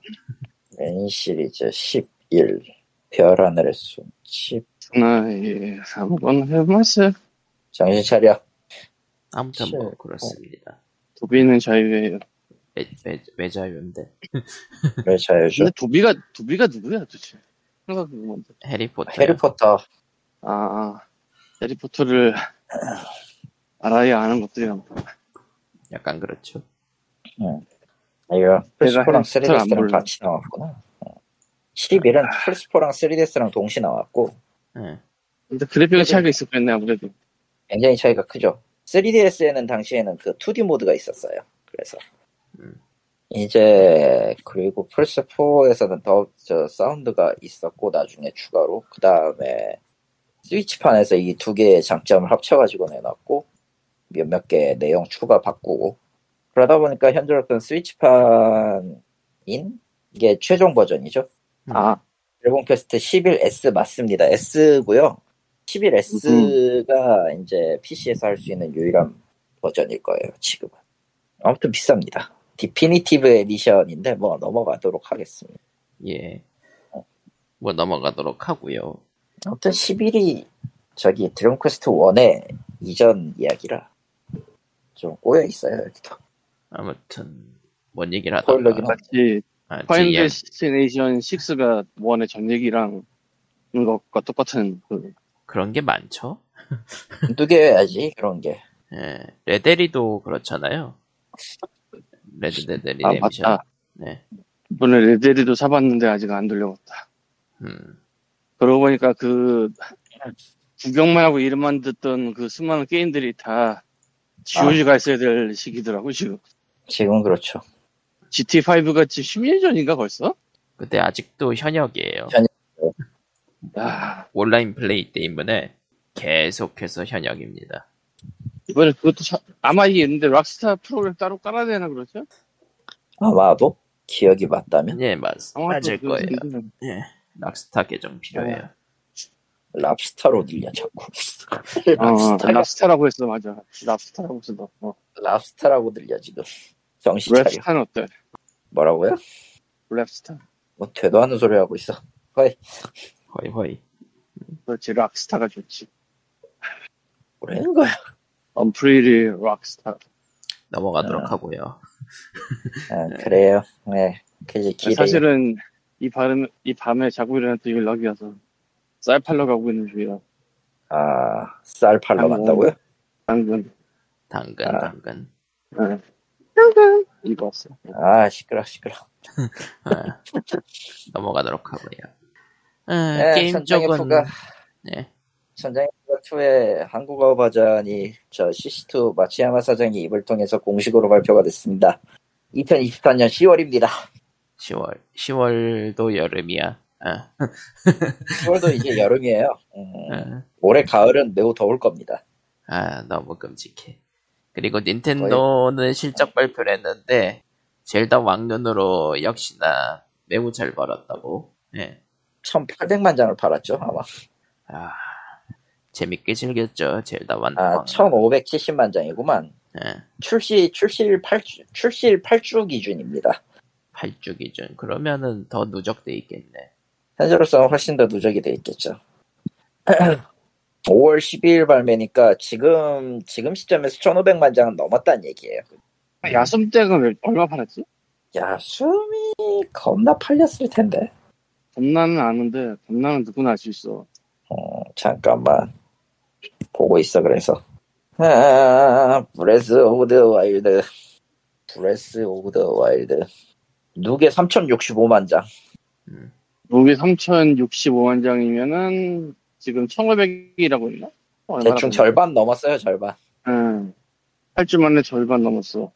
메인 시리즈 11. 별 하늘의 숨. 10. 나의 한번 해봤어. 정신 차려. 아무튼 뭐 실- 그렇습니다. 도비는 자유예요. 왜, 왜, 왜 자유인데? 왜 자유죠? 근데 도비가, 도비가 누구야, 도대체? 생각해보면. 해리포터. 해리포터. 아, 아, 해리포터를 알아야 아는 것들이 많구나. 약간 그렇죠. 이거 플스4랑 해리포터를 안 3DS랑 몰라. 같이 나왔구나. 11은 플스4랑 3DS랑 동시 나왔고, 예. 근데 그래픽의 차이가 있었겠네, 아무래도. 굉장히 차이가 크죠. 3DS에는 당시에는 그 2D 모드가 있었어요. 그래서 음. 이제 그리고 플스 4에서는 더 저 사운드가 있었고 나중에 추가로 그 다음에 스위치판에서 이 두 개의 장점을 합쳐가지고 내놨고 몇몇 개 내용 추가 바꾸고 그러다 보니까 현재로서는 스위치판인 이게 최종 버전이죠. 음. 아, 드래곤 퀘스트 11S 맞습니다. S고요. 11S가 이제 PC에서 할 수 있는 유일한 버전일 거예요. 지금은. 아무튼 비쌉니다. Definitive Edition인데 뭐 넘어가도록 하겠습니다. 예. 뭐 넘어가도록 하고요. 아무튼 11이 저기 드래곤 퀘스트 1의 이전 이야기라 좀 꼬여 있어요 여기도. 아무튼 뭔 얘기를 스포일러긴 하다가 마치 아, 파이널 GM. 데스티네이션 6가 one의 전 얘기랑 것과 똑같은 그 그런 게 많죠. 두개야지 그런 게. 예. 레데리도 그렇잖아요. 레드데드 아, 리뎀션. 맞다. 네. 이번에 레데리도 사봤는데 아직 안 돌려봤다. 음. 그러고 보니까 그 구경만 하고 이름만 듣던 그 수많은 게임들이 다 GOG가 있어야 될 시기더라고 지금. 지금 그렇죠. GTA 5가 지금 10년 전인가 벌써? 근데 아직도 현역이에요. 현역. 야, 온라인 플레이 때문에 계속해서 현역입니다. 이번에 그것도 사- 아마 이게 있는데 락스타 프로그램 따로 깔아야 되나 그러죠? 아마도 기억이 맞다면 예, 맞, 맞을 거예요. 있는데. 예. 락스타 계정 필요해요. 랍스타로 들려 자꾸. 어, 랍스타. 랍스타라고 했어 맞아. 랍스타라고 했어 너. 어. 랍스타라고 들려 지금. 정신 차려. rap star는 어때? 뭐라고요? rap star. 뭐 되도 않는 소리 하고 있어. 허이 허이 허이. 그렇지 rock star가 좋지. 뭐라는 거야? unpretty rock star. 넘어가도록 아. 하고요. 아, 그래요. 네. 그게 길에 사실은 이 밤에 이 밤에 자고 일어났더니 연락이 와서 쌀 팔러 가고 있는 중이라. 아 쌀 팔러 아이고. 간다고요? 당근. 당근, 아. 당근. 네. 당근. 이거 왔어. 아 시끄러 시끄러. 아, 넘어가도록 하고요. 아, 네, 게임 쪽은 네, 2의 한국어 버전이 저 CC2 마츠야마 사장의 입을 통해서 공식으로 발표가 됐습니다. 2024년 10월입니다. 10월 10월도 여름이야. 아, 10월도 이제 여름이에요. 음, 아, 올해 가을은 매우 더울 겁니다. 아, 너무 끔찍해. 그리고 닌텐도는 실적 발표를 했는데 젤다 왕눈으로 역시나 매우 잘 벌었다고. 예. 1,800만 장을 팔았죠 아마. 아, 재밌게 즐겼죠 젤다 왕. 아 1,570만 장이구만. 예. 출시 출시일 8주 출시일 8주 기준입니다. 8주 기준. 그러면은 더 누적돼 있겠네. 현재로서는 훨씬 더 누적이 돼 있겠죠. 5월 12일 발매니까 지금 지금 시점에서 1,500만 장은 넘었다는 얘기예요. 야숨 때가 몇- 얼마 팔았지? 야숨이 겁나 팔렸을 텐데. 겁나는 아는데 겁나는 누구나 알 수 있어. 어, 잠깐만. 보고 있어, 그래서. 아, 브레스 오브 더 와일드. 브레스 오브 더 와일드. 누계 3065만 장. 음. 무게 3,065만 장이면은 지금 1,500이라고 했나? 대충 절반 넘었어요, 절반. 응. 8주 만에 절반 넘었어.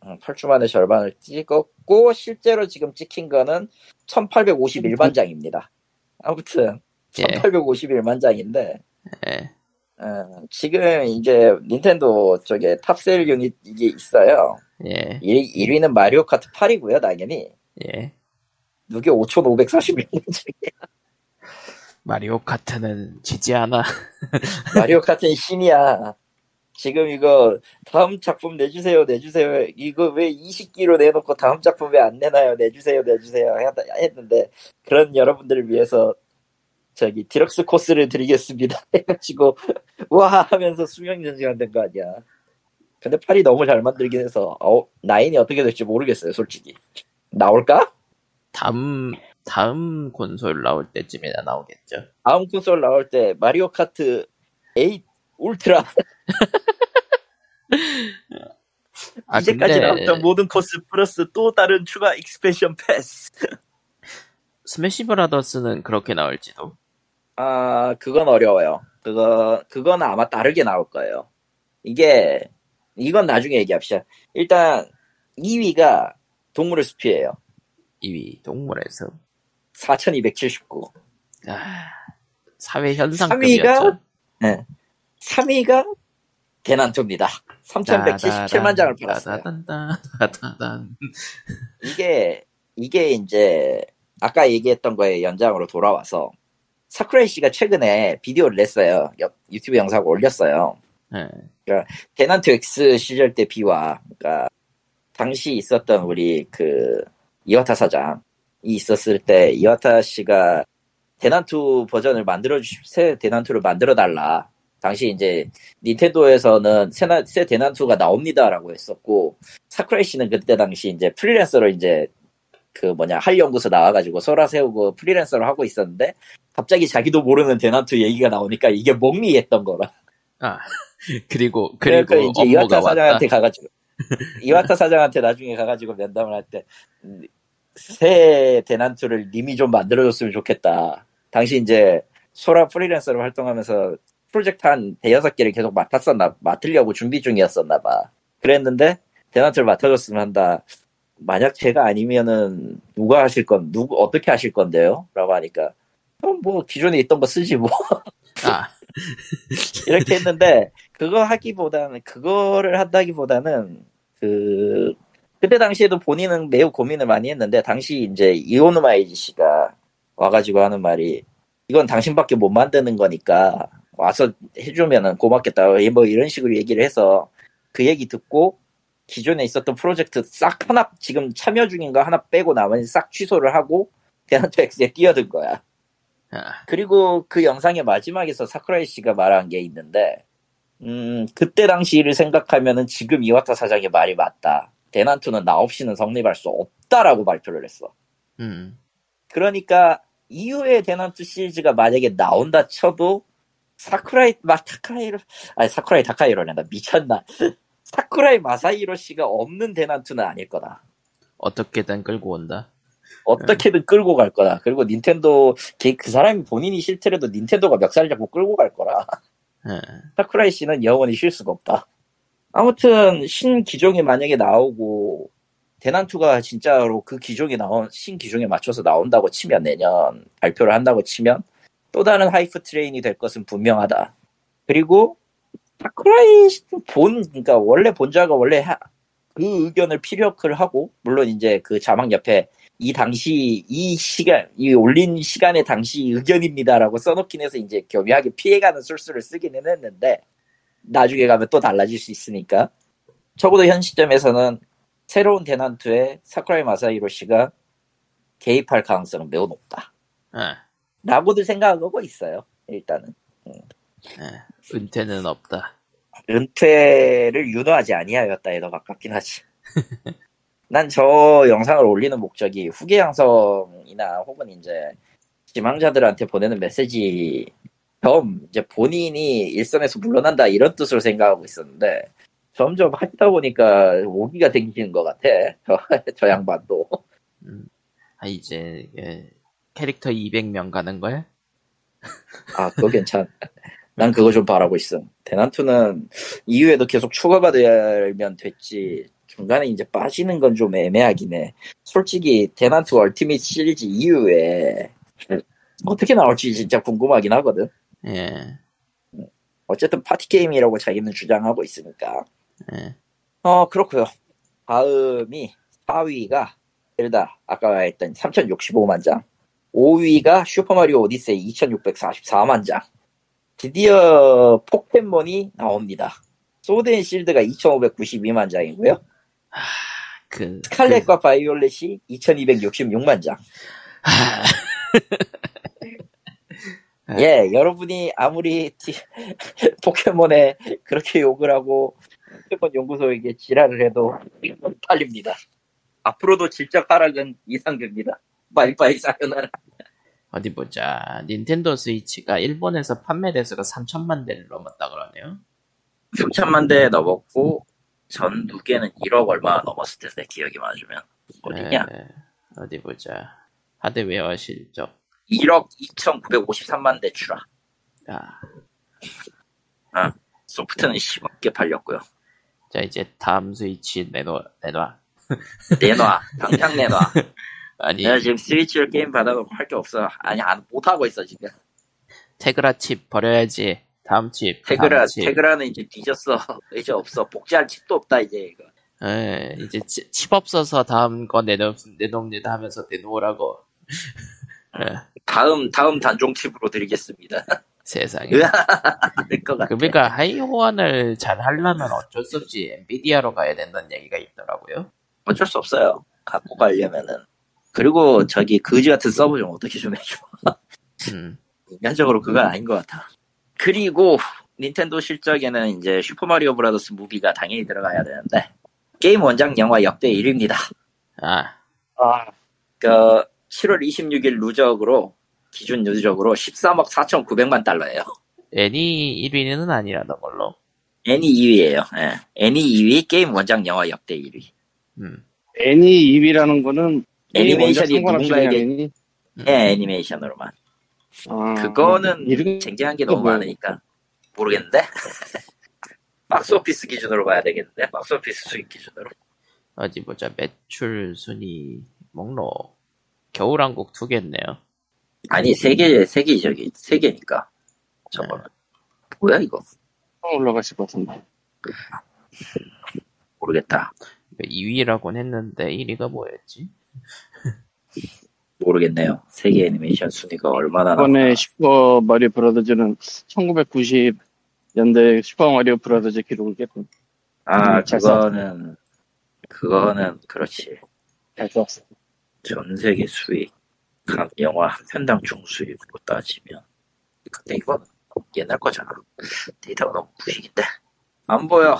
8주 만에 절반을 찍었고, 실제로 지금 찍힌 거는 1851만 장입니다. 아무튼, 예. 1851만 장인데, 예. 어, 지금 이제 닌텐도 쪽에 top sell unit 이게 있어요. 예. 1, 위는 마리오 카트 8이고요, 당연히. 예. 누계 5,541만 장이야. 마리오 카트는 지지 않아. 마리오 카트는 신이야. 지금 이거 다음 작품 내주세요, 내주세요. 이거 왜 20기로 내놓고 다음 작품 왜 안 내나요? 내주세요, 내주세요. 했- 했는데 그런 여러분들을 위해서 저기 디럭스 코스를 드리겠습니다. 해가지고 와 하면서 수명 연장한 된거 아니야. 근데 팔이 너무 잘 만들긴 해서 어, nine이 어떻게 될지 모르겠어요, 솔직히. 나올까? 다음 다음 콘솔 나올 때쯤이나 나오겠죠. 다음 콘솔 나올 때 마리오 카트 8 울트라 아 이제까지 근데 나왔던 모든 코스 플러스 또 다른 추가 expansion pass. 스매시 브라더스는 그렇게 나올지도. 아, 그건 어려워요. 그거, 그건 아마 다르게 나올 거예요. 이게, 이건 나중에 얘기합시다. 일단, 2위가 동물의 숲이에요. 2위 동물에서 4279. 아, 사회 3위가, 현상급이었죠. 네. 3위가 대난투입니다. 3177만 장을 팔았어요. 이게, 이게 이제, 아까 얘기했던 거에 연장으로 돌아와서, 사쿠라이 씨가 최근에 비디오를 냈어요. 여- 유튜브 영상을 올렸어요. 예. 대난투 X 시절 때 비와, 그러니까, 당시 있었던 우리 그, 이와타 사장이 있었을 때, 이와타 씨가 대난투 버전을 만들어주시, 새 대난투를 만들어 달라. 당시 이제, 닌텐도에서는 새, 나- 새 대난투가 나옵니다라고 했었고, 사쿠라이 씨는 그때 당시 이제 프리랜서로 이제, 그 뭐냐, 할 연구소 나와가지고 소라 세우고 프리랜서로 하고 있었는데, 갑자기 자기도 모르는 대난투 얘기가 나오니까 이게 멍미했던 거라. 아 그리고 그리고 이제 이와타 왔다. 사장한테 가가지고 이와타 사장한테 나중에 가가지고 면담을 할 때 새 대난투를 님이 좀 만들어줬으면 좋겠다. 당시 이제 소라 프리랜서로 활동하면서 프로젝트 한 대여섯 개를 계속 맡았었나 맡으려고 준비 중이었었나 봐. 그랬는데 대난투를 맡아줬으면 한다. 만약 제가 아니면은 누가 하실 건 누구 어떻게 하실 건데요? 라고 하니까 그럼 뭐 기존에 있던 거 쓰지 뭐. 아. 이렇게 했는데 그거 하기보다는 그거를 한다기보다는 그 그때 당시에도 본인은 매우 고민을 많이 했는데 당시 이제 이오누마이지 씨가 와가지고 하는 말이 이건 당신밖에 못 만드는 거니까 와서 해주면은 고맙겠다. 뭐 이런 식으로 얘기를 해서 그 얘기 듣고 기존에 있었던 프로젝트 싹 하나 지금 참여 중인 거 하나 빼고 나머지 싹 취소를 하고 대한투 X에 뛰어든 거야. 아, 그리고 그 영상의 마지막에서 사쿠라이 씨가 말한 게 있는데, 음, 그때 당시를 생각하면은 지금 이와타 사장의 말이 맞다. 대난투는 나 없이는 성립할 수 없다라고 발표를 했어. 음 그러니까 이후에 대난투 시리즈가 만약에 나온다 쳐도 사쿠라이 마타카이로 아니 사쿠라이 타카이로란다 미쳤나 사쿠라이 마사히로 씨가 없는 대난투는 아닐 거다. 어떻게든 끌고 온다. 어떻게든 끌고 갈 거다. 그리고 닌텐도 걔- 그 사람이 본인이 싫더라도 닌텐도가 멱살 잡고 끌고 갈 거라. 예. 사쿠라이 씨는 영원히 쉴 수가 없다. 아무튼 신 기종이 만약에 나오고 대난투가 진짜로 그 기종에 나온 신 기종에 맞춰서 나온다고 치면 내년 발표를 한다고 치면 또 다른 hype train이 될 것은 분명하다. 그리고 사쿠라이 본 그러니까 원래 본자가 원래 하- 그 의견을 피력을 하고 물론 이제 그 자막 옆에 이 당시 이 시간 이 올린 시간의 당시 의견입니다라고 써놓긴 해서 이제 교묘하게 피해가는 술수를 쓰기는 했는데 나중에 가면 또 달라질 수 있으니까 적어도 현 시점에서는 새로운 대난투에 사쿠라이 마사히로 씨가 개입할 가능성은 매우 높다. 아, 라고들 생각하고 있어요. 일단은. 음. 예, 은퇴는 없다. 은퇴를 유도하지 아니하였다 해도 가깝긴 하지. 난 저 영상을 올리는 목적이 후기 양성이나 혹은 이제 지망자들한테 보내는 메시지 겸 이제 본인이 일선에서 물러난다 이런 뜻으로 생각하고 있었는데 점점 하다 보니까 오기가 생기는 것 같아. 저, 저 양반도. 아, 이제, 예, 캐릭터 200명 가는 거야? 아, 그거 괜찮. 난 그거 좀 바라고 있어. 대난투는 이후에도 계속 추가받으면 됐지. 중간에 이제 빠지는 건 좀 애매하긴 해. 솔직히 대난투 얼티밋 시리즈 이후에 어떻게 나올지 진짜 궁금하긴 하거든. 예, 어쨌든 파티 게임이라고 자기는 주장하고 있으니까. 예. 어, 그렇고요. 다음이 4위가 젤다 아까 했던 3065만 장. 5위가 슈퍼마리오 오디세이 2644만 장. 드디어 포켓몬이 나옵니다. 소드 앤 실드가 2592만 장이고요. 그, 스칼렛과 바이올렛이 2266만 장. 네. 예, 여러분이 아무리 티- 포켓몬에 그렇게 욕을 하고 포켓몬 연구소에게 지랄을 해도 팔립니다. 앞으로도 질적 하락은 이상됩니다. 바이바이 사요나라. 어디 보자. 닌텐도 스위치가 일본에서 판매 대수가 3천만 대를 넘었다 그러네요. 3천만 대 넘었고 전 두 개는 1억 얼마 넘었을 텐데 기억이 맞으면 어디냐? 예, 어디 보자. 하드웨어 실적. 1억 2,953만 대 출하. 아, 소프트는 10억 개 팔렸고요. 자, 이제 다음 스위치 내놔, 내놔. 내놔, 당장 내놔. 아니, 내가 지금 스위치를 게임 받아도 할게 없어. 아니 안 못하고 있어 지금. Tegra 칩 버려야지. 다음 칩. Tegra 다음 칩. Tegra는 이제 뒤졌어. 이제 없어. 복제할 칩도 없다 이제 이거. 예, 이제 치- 칩 없어서 다음 거 내놓, 내놓습니다 하면서 내놓으라고. 예, 다음 다음 단종 칩으로 드리겠습니다. 세상에. 될것 같아. 그러니까 하위 호환을 잘 하려면 어쩔 수 없이 엔비디아로 가야 된다는 얘기가 있더라고요. 어쩔 수 없어요. 갖고 가려면은. 그리고 저기 거지 같은 서버 좀 어떻게 좀 해줘. 음, 인간적으로 그건 아닌 것 같아. 그리고 닌텐도 실적에는 이제 슈퍼마리오 브라더스 무비가 당연히 들어가야 되는데 게임 원작 영화 역대 1위입니다. 아, 아, 그 7월 26일 누적으로 기준 누적으로 13억 4,900만 달러예요. 애니 1위는 아니라던 걸로. 애니 2위예요. 예. 애니 2위 게임 원작 영화 역대 1위. 음, 애니 2위라는 거는 애니메이션이 누군가에게-? 예, 애니메이션으로만. 아, 그거는 이름 쟁쟁한 게 너무 뭐야? 많으니까 모르겠는데. 박스오피스 기준으로 봐야 되겠는데. 박스오피스 수익 기준으로. 어디 보자. 매출 순위 목록. 겨울왕국 2개네요. 아니 세 개, 세 개, 저기 세 개니까. 저거는 뭐야 이거? 올라갔을 것 같은데. 모르겠다. 2위라고는 했는데 1위가 뭐였지? 모르겠네요. 세계 애니메이션 순위가 얼마나. 이번에 슈퍼 마리오 브라더즈는 1990년대 슈퍼 마리오 브라더즈 기록을 깼군. 아 음, 잘 그거는 그거는 그렇지. 잘 좋았어. 전 세계 수익 각 영화 한 편당 총수익으로 따지면 근데 이건 옛날 거잖아. 데이터가 너무 구식인데 안 보여.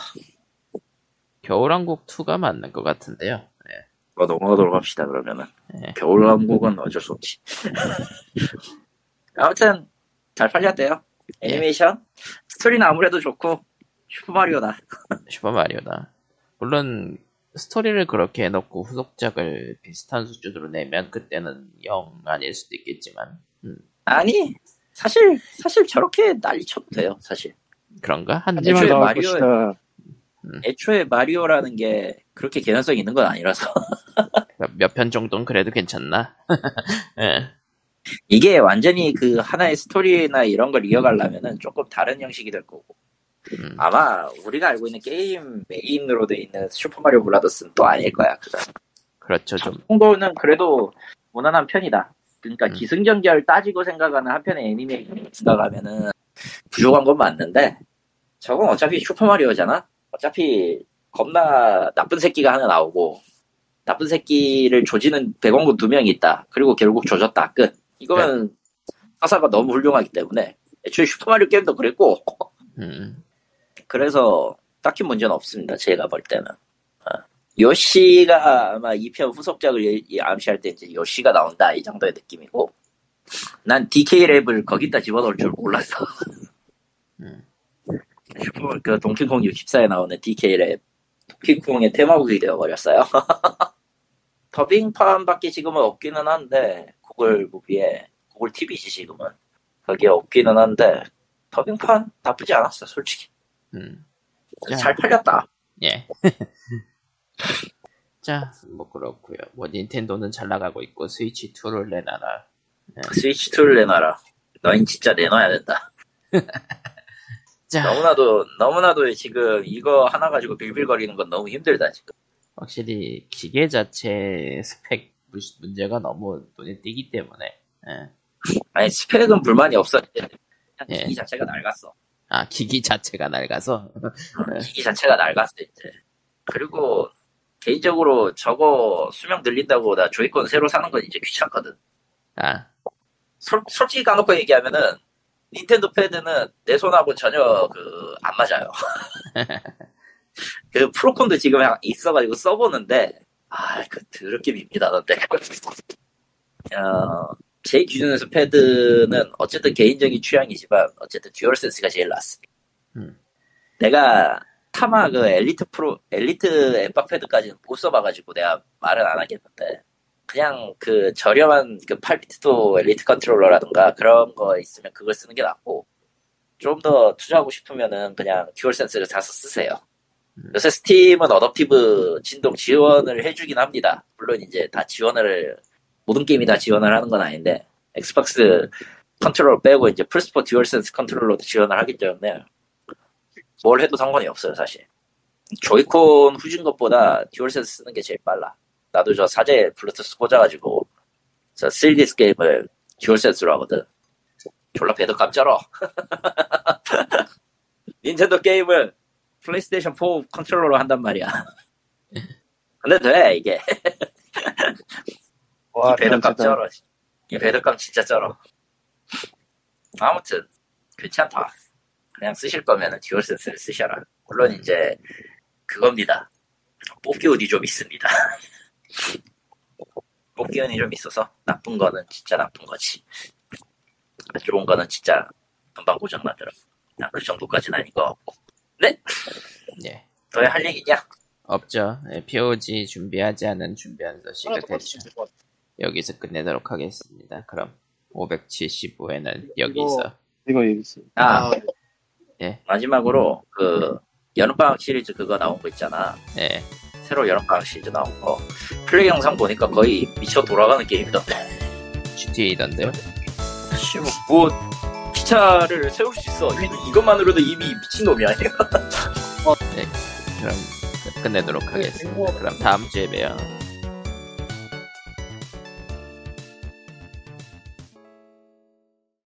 겨울왕국 2가 맞는 것 같은데요. 네. 뭐 넘어가도록 합시다 그러면은 네. 겨울 왕국은 어쩔 수 없지. 아무튼 잘 팔렸대요. 애니메이션 스토리는 아무래도 좋고 슈퍼마리오다. 슈퍼마리오다. 물론 스토리를 그렇게 해놓고 후속작을 비슷한 수준으로 내면 그때는 영 아닐 수도 있겠지만 음, 아니 사실 사실 저렇게 난리 쳐도 돼요 사실. 그런가? 한 하지만 마리오 에- 것이다. 애초에 마리오라는 게 그렇게 개연성 있는 건 아니라서 몇 편 정도는 그래도 괜찮나? 예. 이게 완전히 그 하나의 스토리나 이런 걸 이어가려면은 조금 다른 형식이 될 거고 음, 아마 우리가 알고 있는 게임 메인으로 돼 있는 슈퍼마리오 브라더스는 또 아닐 거야. 그죠? 그렇죠 좀 정도는 그래도 무난한 편이다. 그러니까 음. 기승전결 따지고 생각하는 한편의 애니메이션 생각하면은 부족한 건 맞는데 저건 어차피 슈퍼마리오잖아. 어차피 겁나 나쁜 새끼가 하나 나오고 나쁜 새끼를 조지는 배관공 두 명이 있다. 그리고 결국 조졌다. 끝. 이거는 서사가 너무 훌륭하기 때문에 애초에 슈퍼마리오 게임도 그랬고 음. 그래서 딱히 문제는 없습니다. 제가 볼 때는. 어. 요시가 아마 2편 후속작을 예- 예- 암시할 때 이제 요시가 나온다 이 정도의 느낌이고 난 DK 랩을 거기다 집어넣을 줄 몰랐어. 음. 슈퍼 그 동키콩 64에 나오는 DK 랩 동키콩의 테마곡이 되어버렸어요. 더빙판밖에 지금은 없기는 한데 구글 무비에 구글 TV지 지금은 거기에 없기는 한데 더빙판 나쁘지 않았어 솔직히 음. 잘 팔렸다. 예. 자, 뭐 그렇고요. 뭐 닌텐도는 잘 나가고 있고 스위치 2를 내놔라. 스위치 2를 내놔라. 너흰 진짜 내놔야 된다. 자, 너무나도 너무나도 지금 이거 하나 가지고 빌빌거리는 건 너무 힘들다 지금. 확실히 기계 자체 스펙 무- 문제가 너무 눈에 띄기 때문에. 예. 아니 스펙은 불만이 없어. 예. 기기 자체가 낡았어. 아, 기기 자체가 낡아서. 기기 자체가 낡았어 이제. 그리고 개인적으로 저거 수명 늘린다고 나 조이콘 새로 사는 건 이제 귀찮거든. 아, 솔, 솔직히 까놓고 얘기하면은 닌텐도 패드는 내 손하고 전혀 그 안 맞아요. 그 프로콘도 지금 있어가지고 써보는데 아그 더럽게 밉니다 넌데. 어, 제 기준에서 패드는 어쨌든 개인적인 취향이지만 어쨌든 듀얼 센스가 제일 낫습니다. 음. 내가 다만 그 엘리트 프로 엘리트 엑박 패드까지는 못 써봐가지고 내가 말은 안 하겠는데 그냥 그 저렴한 그 8BitDo 엘리트 컨트롤러라든가 그런 거 있으면 그걸 쓰는 게 낫고 좀 더 투자하고 싶으면은 그냥 듀얼 센스를 사서 쓰세요. 음. 요새 스팀은 adaptive 진동 지원을 해주긴 합니다. 물론 이제 다 지원을 모든 게임이 다 지원을 하는 건 아닌데 엑스박스 컨트롤러 빼고 이제 플스4 듀얼 센스 컨트롤러도 지원을 하기 때문에 뭘 해도 상관이 없어요 사실. 조이콘 후진 것보다 듀얼 센스 쓰는 게 제일 빨라. 나도 저 사제 블루투스 꽂아가지고 저 3DS 게임을 듀얼 센스로 하거든. 졸라 배덕감 쩔어. 닌텐도 게임을 플레이스테이션 4 컨트롤러로 한단 말이야. 근데 돼 이게. 와, 이 배덕감 진짜. 쩔어. 이 배덕감 진짜 쩔어. 아무튼 괜찮다. 그냥 쓰실 거면 듀얼 센스를 쓰셔라. 물론 이제 그겁니다. 뽑기 운이 좀 있습니다. 뽑기 운이 좀 있어서 나쁜 거는 진짜 나쁜 거지. 좋은 거는 진짜 금방 고장 나더라. 그냥 그 정도까지는 아닌 거 같고. 예. 더 할 얘기 있냐? 없죠. 예, POG 준비하지 않은 준비한 소식을 대충 여기서 끝내도록 하겠습니다. 그럼 575회는 여기서 이거 여기 있어. 아, 예. 마지막으로 그 여름방학 시리즈 그거 나온 거 있잖아. 예. 새로 여름방학 시리즈 나온 거. 플레이 영상 보니까 거의 미쳐 돌아가는 게임이던데. GTA던데요. 씨, 뭐, 기차를 세울 수 있어. 이- 이것만으로도 이미 미친놈이 아니야. 그럼 끝- 끝내도록 하겠습니다. 그럼 다음 주에 봬요.